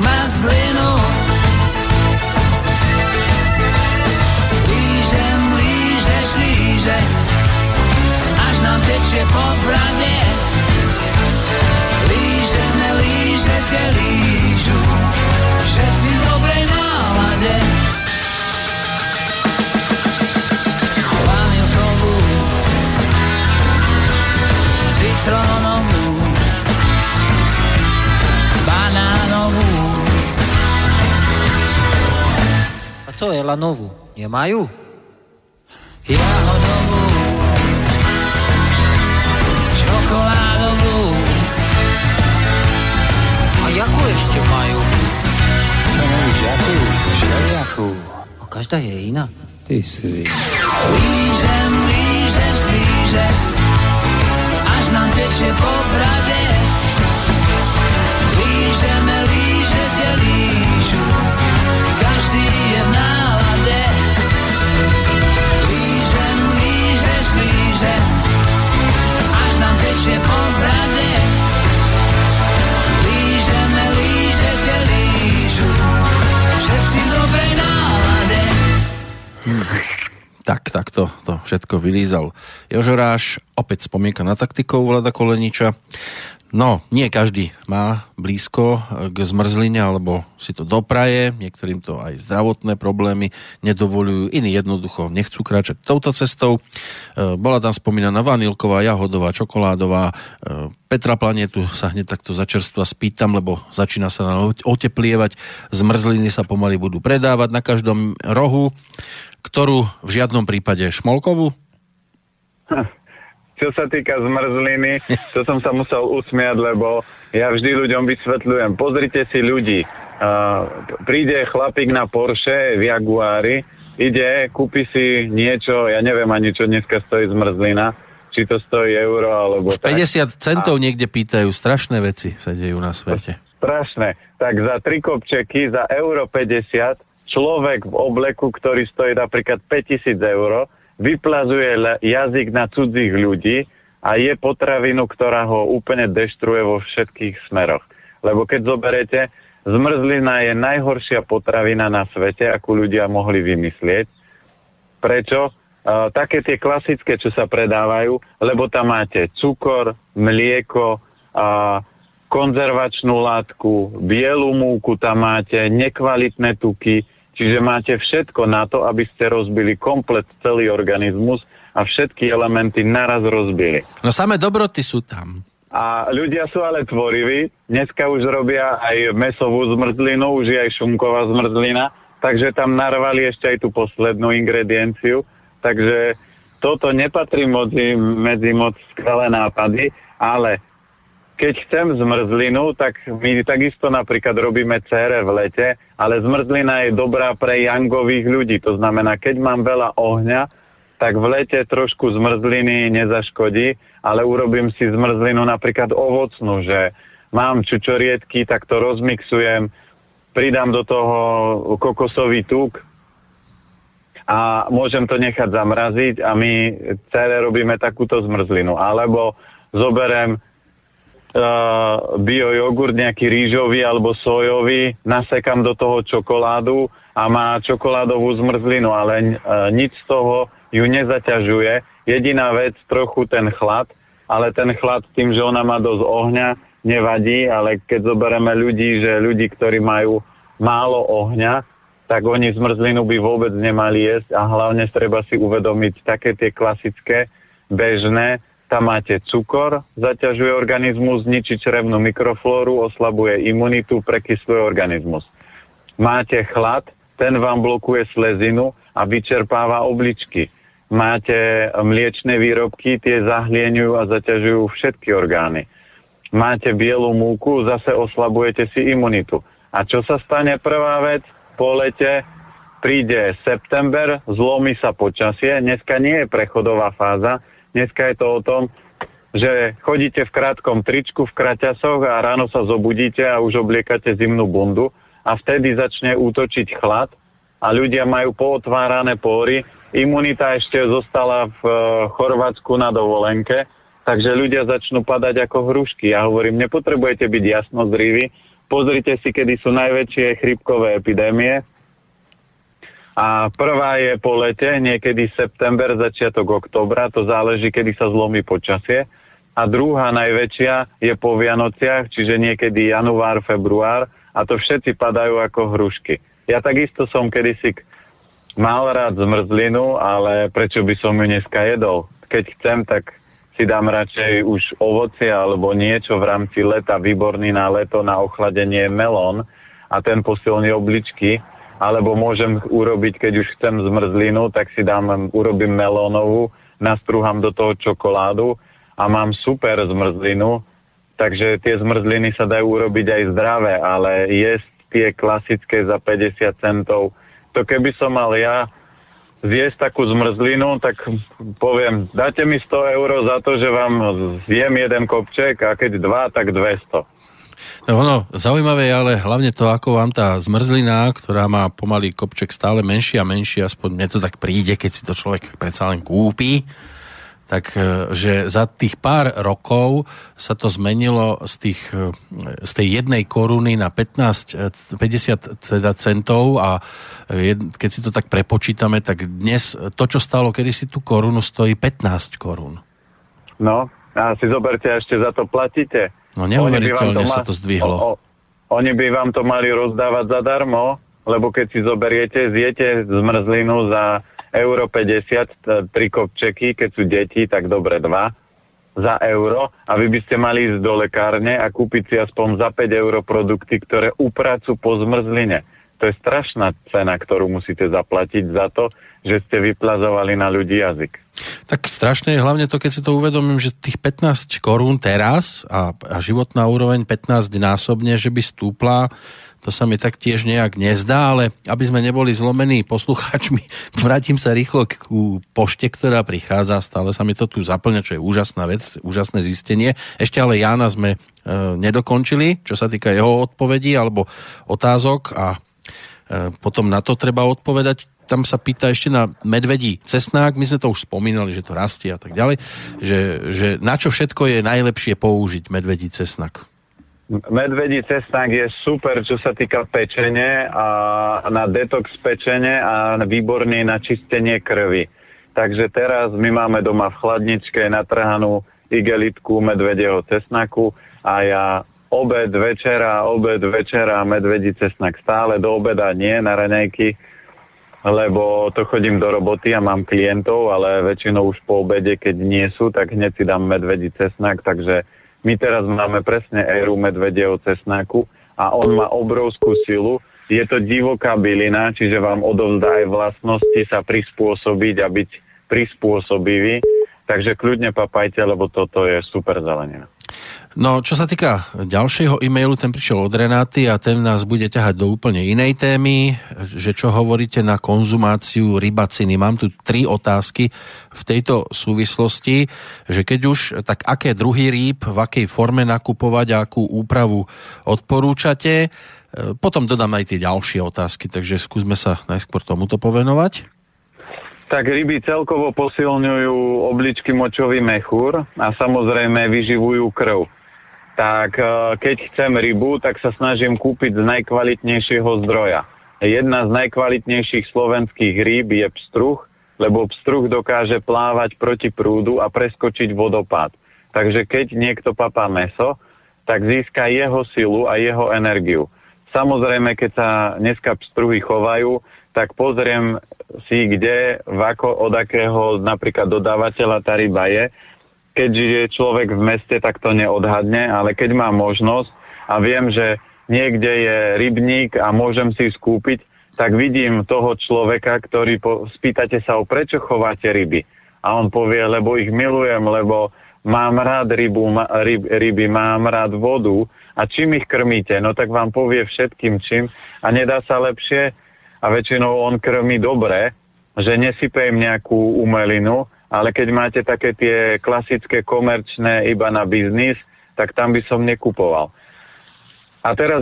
A co je lanovú? Nemajú? jahodovú, čokoládovú, A jakú ešte majú? Čo nevíš, akú? Všelijakú. A každá je iná. Ty si. lížem, lížeš, líže, až nám tečie po brade. Tak, tak to, to všetko vylízal. Jožoráš, opäť spomienka na taktikov Vlada Koleniča. No, nie každý má blízko k zmrzline, alebo si to dopraje, niektorým to aj zdravotné problémy nedovolujú, iní jednoducho nechcú kráčať touto cestou. E, bola tam spomínaná vanilková, jahodová, čokoládová. E, Petra Planetu sa hneď takto za čerstva spýtam, lebo začína sa nám oteplievať. Zmrzliny sa pomaly budú predávať na každom rohu ktorú v žiadnom prípade šmolkovú? Čo sa týka zmrzliny, to som sa musel usmiať, lebo ja vždy ľuďom vysvetľujem. Pozrite si ľudí. Uh, príde chlapík na Porsche v Jaguári, ide, kúpi si niečo, ja neviem ani čo dneska stojí zmrzlina, či to stojí euro alebo Už 50 centov niekde pýtajú, strašné veci sa dejú na svete. Strašné. Tak za tri kopčeky, za euro 50, človek v obleku, ktorý stojí napríklad 5000 eur, vyplazuje jazyk na cudzích ľudí a je potravinu, ktorá ho úplne deštruuje vo všetkých smeroch. Lebo keď zoberete, zmrzlina je najhoršia potravina na svete, akú ľudia mohli vymyslieť. Prečo? Uh, také tie klasické, čo sa predávajú, lebo tam máte cukor, mlieko, uh, konzervačnú látku, bielu múku tam máte, nekvalitné tuky, čiže máte všetko na to, aby ste rozbili komplet celý organizmus a všetky elementy naraz rozbili. No samé dobroty sú tam. A ľudia sú ale tvoriví. Dneska už robia aj mesovú zmrzlinu, už je aj šunková zmrzlina, takže tam narvali ešte aj tú poslednú ingredienciu. Takže toto nepatrí medzi, medzi moc skvelé nápady, ale keď chcem zmrzlinu, tak my takisto napríklad robíme cére v lete, ale zmrzlina je dobrá pre jangových ľudí. To znamená, keď mám veľa ohňa, tak v lete trošku zmrzliny nezaškodí, ale urobím si zmrzlinu napríklad ovocnú, že mám čučoriedky, tak to rozmixujem, pridám do toho kokosový tuk a môžem to nechať zamraziť a my cére robíme takúto zmrzlinu. Alebo zoberem uh, bio jogurt, nejaký rýžový alebo sojový, nasekam do toho čokoládu a má čokoládovú zmrzlinu, ale uh, nič z toho ju nezaťažuje. Jediná vec, trochu ten chlad, ale ten chlad tým, že ona má dosť ohňa, nevadí, ale keď zoberieme ľudí, že ľudí, ktorí majú málo ohňa, tak oni zmrzlinu by vôbec nemali jesť a hlavne treba si uvedomiť také tie klasické, bežné, tam máte cukor, zaťažuje organizmus, zničí črevnú mikroflóru, oslabuje imunitu, prekysluje organizmus. Máte chlad, ten vám blokuje slezinu a vyčerpáva obličky. Máte mliečne výrobky, tie zahlieňujú a zaťažujú všetky orgány. Máte bielu múku, zase oslabujete si imunitu. A čo sa stane prvá vec? Po lete príde september, zlomí sa počasie. Dneska nie je prechodová fáza, dneska je to o tom, že chodíte v krátkom tričku, v kraťasoch a ráno sa zobudíte a už obliekate zimnú bundu a vtedy začne útočiť chlad a ľudia majú pootvárané pory imunita ešte zostala v eh, Chorvátsku na dovolenke, takže ľudia začnú padať ako hrušky. Ja hovorím, nepotrebujete byť jasnozriví, pozrite si, kedy sú najväčšie chrypkové epidémie. A prvá je po lete, niekedy september, začiatok oktobra, to záleží, kedy sa zlomí počasie. A druhá najväčšia je po Vianociach, čiže niekedy január, február, a to všetci padajú ako hrušky. Ja takisto som kedysi mal rád zmrzlinu, ale prečo by som ju dneska jedol? Keď chcem, tak si dám radšej už ovocie alebo niečo v rámci leta, výborný na leto, na ochladenie melón a ten posilní obličky, alebo môžem urobiť, keď už chcem zmrzlinu, tak si dám, urobím melónovú, nastrúham do toho čokoládu a mám super zmrzlinu, takže tie zmrzliny sa dajú urobiť aj zdravé, ale jesť tie klasické za 50 centov to keby som mal ja zjesť takú zmrzlinu, tak poviem, dáte mi 100 eur za to, že vám zjem jeden kopček a keď dva, tak 200. No ono, zaujímavé je ale hlavne to, ako vám tá zmrzlina, ktorá má pomaly kopček stále menší a menší, aspoň mne to tak príde, keď si to človek predsa len kúpi, tak e, že za tých pár rokov sa to zmenilo z, tých, e, z tej jednej koruny na 15, 50 e, teda centov a keď si to tak prepočítame, tak dnes to, čo stalo kedysi tú korunu, stojí 15 korún. No, a si zoberte, ešte za to platíte. No neuveriteľne sa to zdvihlo. O, o, oni by vám to mali rozdávať zadarmo, lebo keď si zoberiete, zjete zmrzlinu za euro 50, tri kopčeky, keď sú deti, tak dobre dva za euro a vy by ste mali ísť do lekárne a kúpiť si aspoň za 5 euro produkty, ktoré upracujú po zmrzline. To je strašná cena, ktorú musíte zaplatiť za to, že ste vyplazovali na ľudí jazyk. Tak strašné je hlavne to, keď si to uvedomím, že tých 15 korún teraz a, a životná úroveň 15 násobne, že by stúpla, to sa mi tak tiež nejak nezdá, ale aby sme neboli zlomení poslucháčmi, vrátim sa rýchlo k pošte, ktorá prichádza, stále sa mi to tu zaplňa, čo je úžasná vec, úžasné zistenie. Ešte ale Jána sme e, nedokončili, čo sa týka jeho odpovedí alebo otázok a potom na to treba odpovedať. Tam sa pýta ešte na medvedí cesnák, my sme to už spomínali, že to rastie a tak ďalej, že, že na čo všetko je najlepšie použiť medvedí cesnak? Medvedí cesnak je super, čo sa týka pečenie a na detox pečenie a výborný na čistenie krvi. Takže teraz my máme doma v chladničke natrhanú igelitku medvedieho cesnaku a ja obed, večera, obed, večera, medvedí cesnak stále, do obeda nie, na raňajky, lebo to chodím do roboty a mám klientov, ale väčšinou už po obede, keď nie sú, tak hneď si dám medvedí cesnak, takže my teraz máme presne éru medvedieho cesnáku a on má obrovskú silu. Je to divoká bylina, čiže vám odovzdá aj vlastnosti sa prispôsobiť a byť prispôsobivý. Takže kľudne papajte, lebo toto je super zelenina. No, čo sa týka ďalšieho e-mailu, ten prišiel od Renáty a ten nás bude ťahať do úplne inej témy, že čo hovoríte na konzumáciu rybaciny. Mám tu tri otázky v tejto súvislosti, že keď už, tak aké druhý rýb, v akej forme nakupovať a akú úpravu odporúčate. Potom dodám aj tie ďalšie otázky, takže skúsme sa najskôr tomuto povenovať. Tak ryby celkovo posilňujú obličky močový mechúr a samozrejme vyživujú krv tak e, keď chcem rybu, tak sa snažím kúpiť z najkvalitnejšieho zdroja. Jedna z najkvalitnejších slovenských rýb je pstruh lebo pstruh dokáže plávať proti prúdu a preskočiť vodopád. Takže keď niekto papá meso, tak získa jeho silu a jeho energiu. Samozrejme, keď sa dneska pstruhy chovajú, tak pozriem si, kde, v ako, od akého napríklad dodávateľa tá ryba je. Keď je človek v meste, tak to neodhadne, ale keď má možnosť a viem, že niekde je rybník a môžem si skúpiť, tak vidím toho človeka, ktorý po, spýtate sa o prečo chováte ryby. A on povie, lebo ich milujem, lebo mám rád rybu, ma, ryb, ryby, mám rád vodu a čím ich krmíte? No tak vám povie všetkým čím a nedá sa lepšie a väčšinou on krmí dobre, že nesype im nejakú umelinu, ale keď máte také tie klasické komerčné iba na biznis, tak tam by som nekupoval. A teraz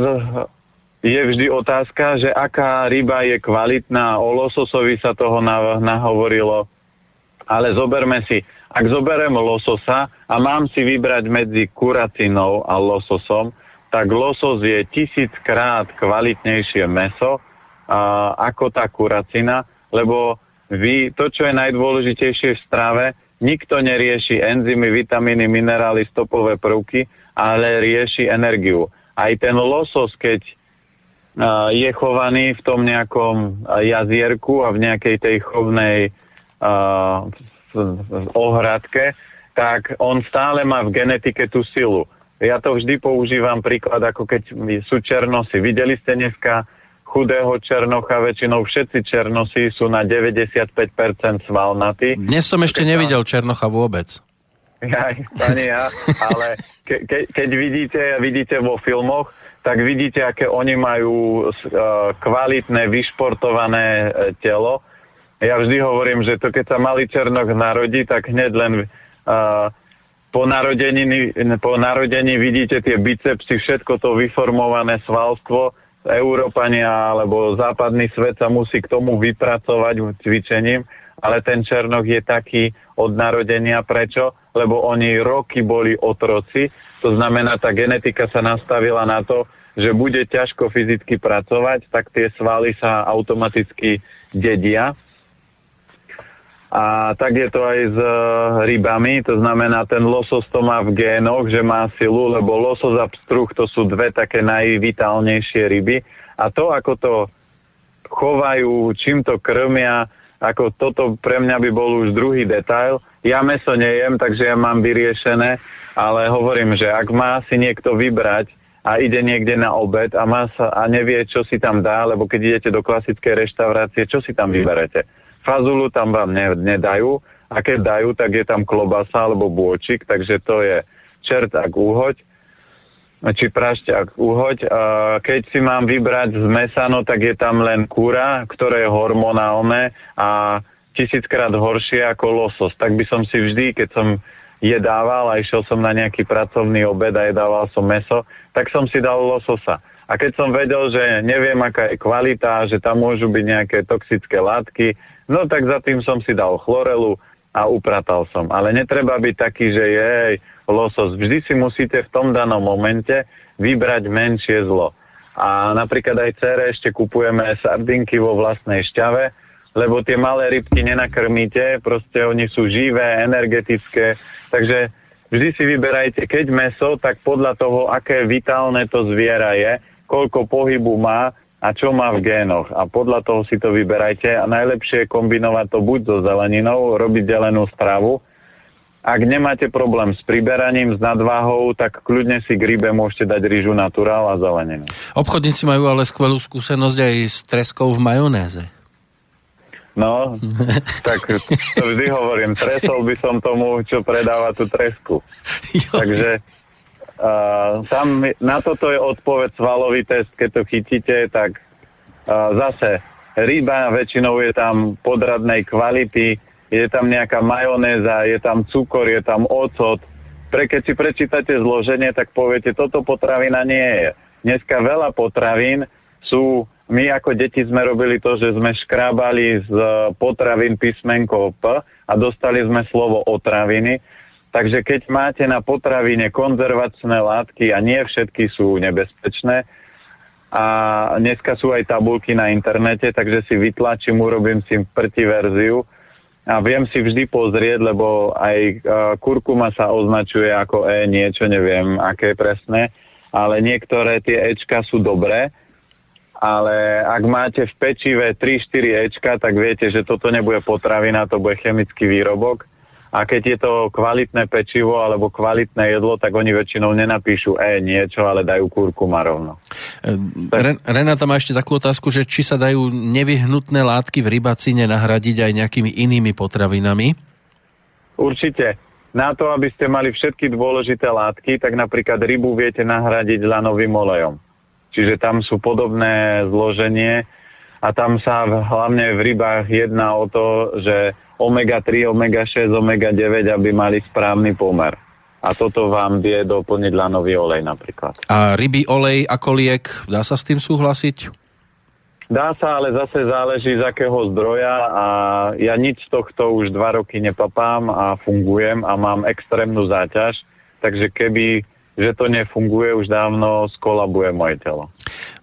je vždy otázka, že aká ryba je kvalitná. O lososovi sa toho nahovorilo. Ale zoberme si, ak zoberiem lososa a mám si vybrať medzi kuracinou a lososom, tak losos je tisíckrát kvalitnejšie meso a, ako tá kuracina, lebo vy, to, čo je najdôležitejšie v strave, nikto nerieši enzymy, vitamíny, minerály, stopové prvky, ale rieši energiu. Aj ten losos, keď je chovaný v tom nejakom jazierku a v nejakej tej chovnej uh, ohradke, tak on stále má v genetike tú silu. Ja to vždy používam príklad, ako keď sú černosy. Videli ste dneska chudého černocha, väčšinou všetci černosy sú na 95% svalnatí. Dnes som ešte nevidel černocha vôbec. Ja, ani ja, ale ke, ke, keď vidíte, vidíte vo filmoch, tak vidíte, aké oni majú uh, kvalitné, vyšportované uh, telo. Ja vždy hovorím, že to keď sa malý černok narodí, tak hneď len uh, po, narodení, po narodení vidíte tie bicepsy, všetko to vyformované svalstvo. Európania alebo západný svet sa musí k tomu vypracovať cvičením, ale ten černok je taký od narodenia. Prečo? Lebo oni roky boli otroci to znamená, tá genetika sa nastavila na to, že bude ťažko fyzicky pracovať, tak tie svaly sa automaticky dedia. A tak je to aj s e, rybami, to znamená, ten losos to má v génoch, že má silu, lebo losos a pstruh to sú dve také najvitálnejšie ryby. A to, ako to chovajú, čím to krmia, ako toto pre mňa by bol už druhý detail. Ja meso nejem, takže ja mám vyriešené, ale hovorím, že ak má si niekto vybrať a ide niekde na obed a, má sa, a nevie, čo si tam dá, lebo keď idete do klasickej reštaurácie, čo si tam vyberete? Fazulu tam vám ne, nedajú a keď dajú, tak je tam klobasa alebo bôčik, takže to je čert ak úhoď či prašťak uhoď. Keď si mám vybrať z mesa, no tak je tam len kúra, ktoré je hormonálne a tisíckrát horšie ako losos. Tak by som si vždy, keď som jedával a išiel som na nejaký pracovný obed a jedával som meso, tak som si dal lososa. A keď som vedel, že neviem, aká je kvalita, že tam môžu byť nejaké toxické látky, no tak za tým som si dal chlorelu a upratal som. Ale netreba byť taký, že jej, losos. Vždy si musíte v tom danom momente vybrať menšie zlo. A napríklad aj cere ešte kupujeme sardinky vo vlastnej šťave, lebo tie malé rybky nenakrmíte, proste oni sú živé, energetické, Takže vždy si vyberajte, keď meso, tak podľa toho, aké vitálne to zviera je, koľko pohybu má a čo má v génoch. A podľa toho si to vyberajte. A najlepšie je kombinovať to buď so zeleninou, robiť zelenú stravu. Ak nemáte problém s priberaním, s nadváhou, tak kľudne si k rybe môžete dať rýžu naturál a zeleninu. Obchodníci majú ale skvelú skúsenosť aj s treskou v majonéze. No, tak to vždy hovorím, tresol by som tomu, čo predáva tú tresku. Jo. Takže tam na toto je odpoveď svalový test, keď to chytíte, tak uh, zase ryba väčšinou je tam podradnej kvality, je tam nejaká majonéza, je tam cukor, je tam ocot. Pre keď si prečítate zloženie, tak poviete, toto potravina nie je. Dneska veľa potravín sú my ako deti sme robili to, že sme škrábali z potravín písmenko P a dostali sme slovo otraviny. Takže keď máte na potravine konzervačné látky a nie všetky sú nebezpečné, a dneska sú aj tabulky na internete, takže si vytlačím, urobím si prti verziu a viem si vždy pozrieť, lebo aj uh, kurkuma sa označuje ako E niečo, neviem aké presne, ale niektoré tie Ečka sú dobré, ale ak máte v pečive 3-4 Ečka, tak viete, že toto nebude potravina, to bude chemický výrobok. A keď je to kvalitné pečivo alebo kvalitné jedlo, tak oni väčšinou nenapíšu E niečo, ale dajú kurkuma rovno. Ren, Renata má ešte takú otázku, že či sa dajú nevyhnutné látky v rybacine nahradiť aj nejakými inými potravinami? Určite. Na to, aby ste mali všetky dôležité látky, tak napríklad rybu viete nahradiť lanovým olejom. Čiže tam sú podobné zloženie a tam sa hlavne v rybách jedná o to, že omega-3, omega-6, omega-9, aby mali správny pomer. A toto vám vie doplniť lanový olej napríklad. A rybý olej ako liek, dá sa s tým súhlasiť? Dá sa, ale zase záleží z akého zdroja a ja nič z tohto už dva roky nepapám a fungujem a mám extrémnu záťaž, takže keby že to nefunguje, už dávno skolabuje moje telo.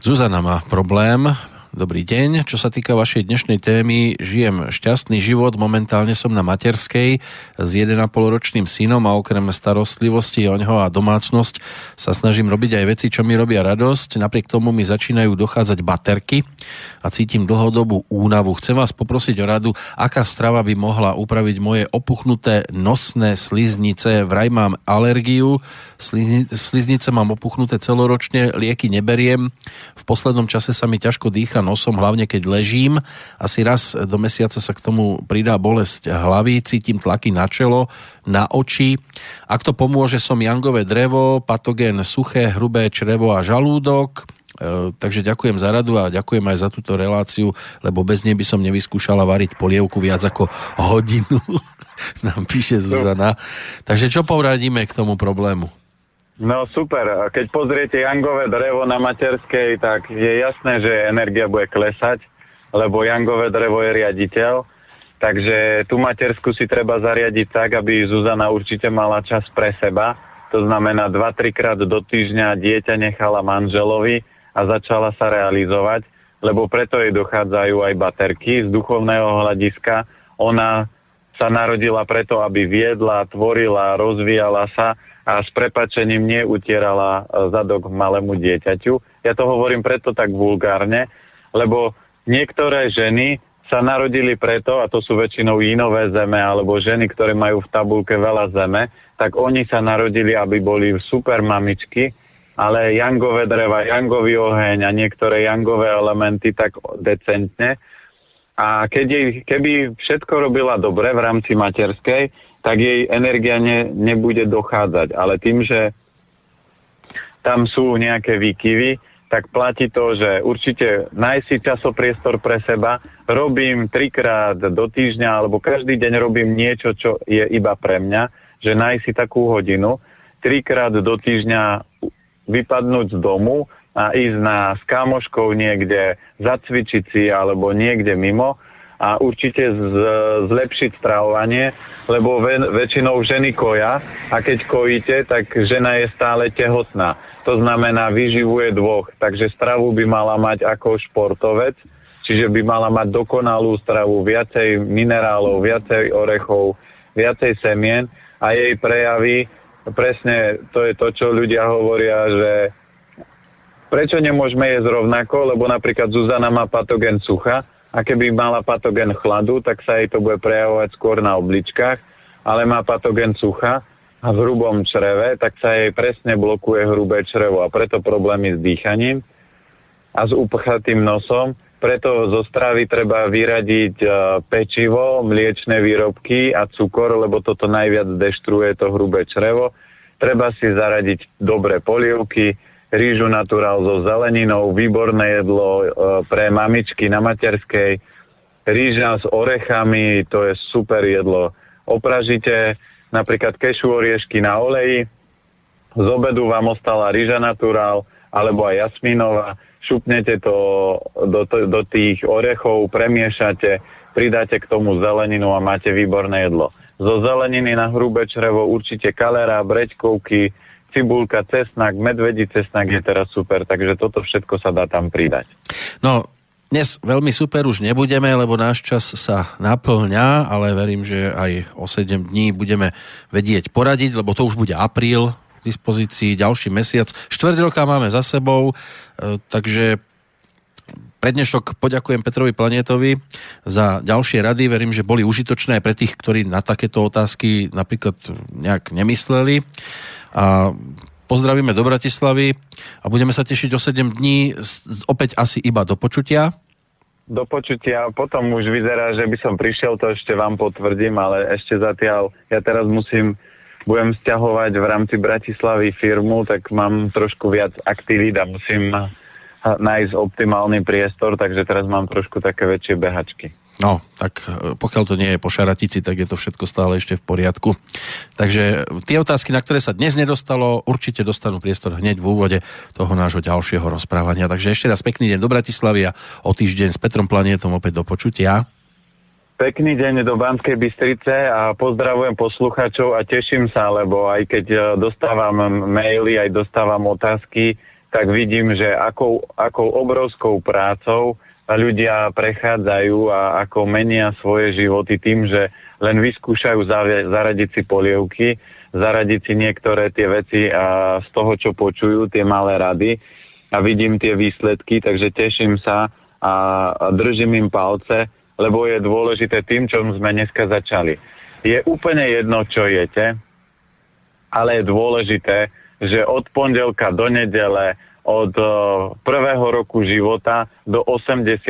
Zuzana má problém, Dobrý deň. Čo sa týka vašej dnešnej témy, žijem šťastný život. Momentálne som na materskej s 1,5 ročným synom a okrem starostlivosti o neho a domácnosť sa snažím robiť aj veci, čo mi robia radosť. Napriek tomu mi začínajú dochádzať baterky a cítim dlhodobú únavu. Chcem vás poprosiť o radu, aká strava by mohla upraviť moje opuchnuté nosné sliznice. Vraj mám alergiu, sliznice mám opuchnuté celoročne, lieky neberiem. V poslednom čase sa mi ťažko dýcha dýcha nosom, hlavne keď ležím. Asi raz do mesiaca sa k tomu pridá bolesť hlavy, cítim tlaky na čelo, na oči. Ak to pomôže, som jangové drevo, patogén suché, hrubé črevo a žalúdok. E, takže ďakujem za radu a ďakujem aj za túto reláciu, lebo bez nej by som nevyskúšala variť polievku viac ako hodinu. Nám píše Zuzana. Takže čo poradíme k tomu problému? No super, keď pozriete jangové drevo na materskej, tak je jasné, že energia bude klesať, lebo jangové drevo je riaditeľ, takže tú matersku si treba zariadiť tak, aby Zuzana určite mala čas pre seba, to znamená 2-3 krát do týždňa dieťa nechala manželovi a začala sa realizovať, lebo preto jej dochádzajú aj baterky. Z duchovného hľadiska. Ona sa narodila preto, aby viedla, tvorila, rozvíjala sa a s prepačením neutierala e, zadok malému dieťaťu. Ja to hovorím preto tak vulgárne, lebo niektoré ženy sa narodili preto, a to sú väčšinou inové zeme, alebo ženy, ktoré majú v tabulke veľa zeme, tak oni sa narodili, aby boli super mamičky, ale jangové dreva, jangový oheň a niektoré jangové elementy tak decentne. A keď jej, keby všetko robila dobre v rámci materskej, tak jej energia ne, nebude dochádzať. Ale tým, že tam sú nejaké výkyvy, tak platí to, že určite nájsť si časopriestor pre seba. Robím trikrát do týždňa, alebo každý deň robím niečo, čo je iba pre mňa, že nájsť si takú hodinu, trikrát do týždňa vypadnúť z domu a ísť na s kámoškou niekde zacvičiť si alebo niekde mimo a určite z, zlepšiť stravovanie, lebo ve, väčšinou ženy koja a keď kojíte, tak žena je stále tehotná. To znamená, vyživuje dvoch, takže stravu by mala mať ako športovec, čiže by mala mať dokonalú stravu, viacej minerálov, viacej orechov, viacej semien a jej prejavy, presne to je to, čo ľudia hovoria, že prečo nemôžeme jesť rovnako, lebo napríklad Zuzana má patogen sucha, a keby mala patogen chladu, tak sa jej to bude prejavovať skôr na obličkách, ale má patogen sucha a v hrubom čreve, tak sa jej presne blokuje hrubé črevo a preto problémy s dýchaním a s upchatým nosom. Preto zo stravy treba vyradiť e, pečivo, mliečne výrobky a cukor, lebo toto najviac deštruuje to hrubé črevo. Treba si zaradiť dobré polievky, rýžu naturál so zeleninou, výborné jedlo e, pre mamičky na materskej, rýža s orechami, to je super jedlo. Opražite napríklad kešu oriešky na oleji, z obedu vám ostala rýža naturál alebo aj jasminová, šupnete to do, do tých orechov, premiešate, pridáte k tomu zeleninu a máte výborné jedlo. Zo zeleniny na hrubé črevo určite kalera, breďkovky, cibulka, cesnak, medvedí cesnak je teraz super, takže toto všetko sa dá tam pridať. No, Dnes veľmi super už nebudeme, lebo náš čas sa naplňa, ale verím, že aj o 7 dní budeme vedieť poradiť, lebo to už bude apríl, k dispozícii ďalší mesiac. Štvrť roka máme za sebou, e, takže prednešok poďakujem Petrovi Planetovi za ďalšie rady. Verím, že boli užitočné aj pre tých, ktorí na takéto otázky napríklad nejak nemysleli. A Pozdravíme do Bratislavy a budeme sa tešiť o 7 dní opäť asi iba do počutia. Do počutia, potom už vyzerá, že by som prišiel, to ešte vám potvrdím, ale ešte zatiaľ, ja teraz musím, budem stiahovať v rámci Bratislavy firmu, tak mám trošku viac aktivít a musím nájsť optimálny priestor, takže teraz mám trošku také väčšie behačky. No, tak e, pokiaľ to nie je po šaratici, tak je to všetko stále ešte v poriadku. Takže tie otázky, na ktoré sa dnes nedostalo, určite dostanú priestor hneď v úvode toho nášho ďalšieho rozprávania. Takže ešte raz pekný deň do Bratislavy a o týždeň s Petrom Planietom opäť do počutia. Pekný deň do Banskej Bystrice a pozdravujem poslucháčov a teším sa, lebo aj keď e, dostávam maily, aj dostávam otázky, tak vidím, že akou, akou obrovskou prácou ľudia prechádzajú a ako menia svoje životy tým, že len vyskúšajú zaradiť si polievky, zaradiť si niektoré tie veci a z toho, čo počujú, tie malé rady a vidím tie výsledky, takže teším sa a držím im palce, lebo je dôležité tým, čo sme dneska začali. Je úplne jedno, čo jete, ale je dôležité, že od pondelka do nedele od eh, prvého roku života do 80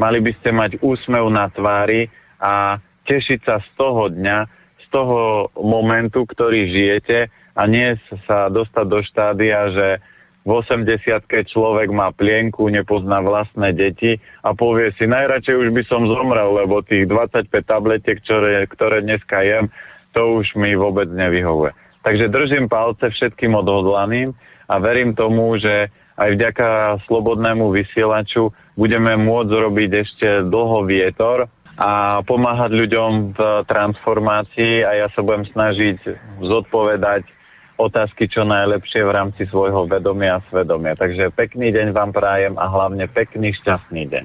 mali by ste mať úsmev na tvári a tešiť sa z toho dňa, z toho momentu, ktorý žijete a nie sa dostať do štádia, že v 80 človek má plienku, nepozná vlastné deti a povie si, najradšej už by som zomrel, lebo tých 25 tabletiek, ktoré, ktoré dneska jem, to už mi vôbec nevyhovuje. Takže držím palce všetkým odhodlaným a verím tomu, že aj vďaka slobodnému vysielaču budeme môcť robiť ešte dlho vietor a pomáhať ľuďom v transformácii a ja sa budem snažiť zodpovedať otázky čo najlepšie v rámci svojho vedomia a svedomia. Takže pekný deň vám prajem a hlavne pekný šťastný deň.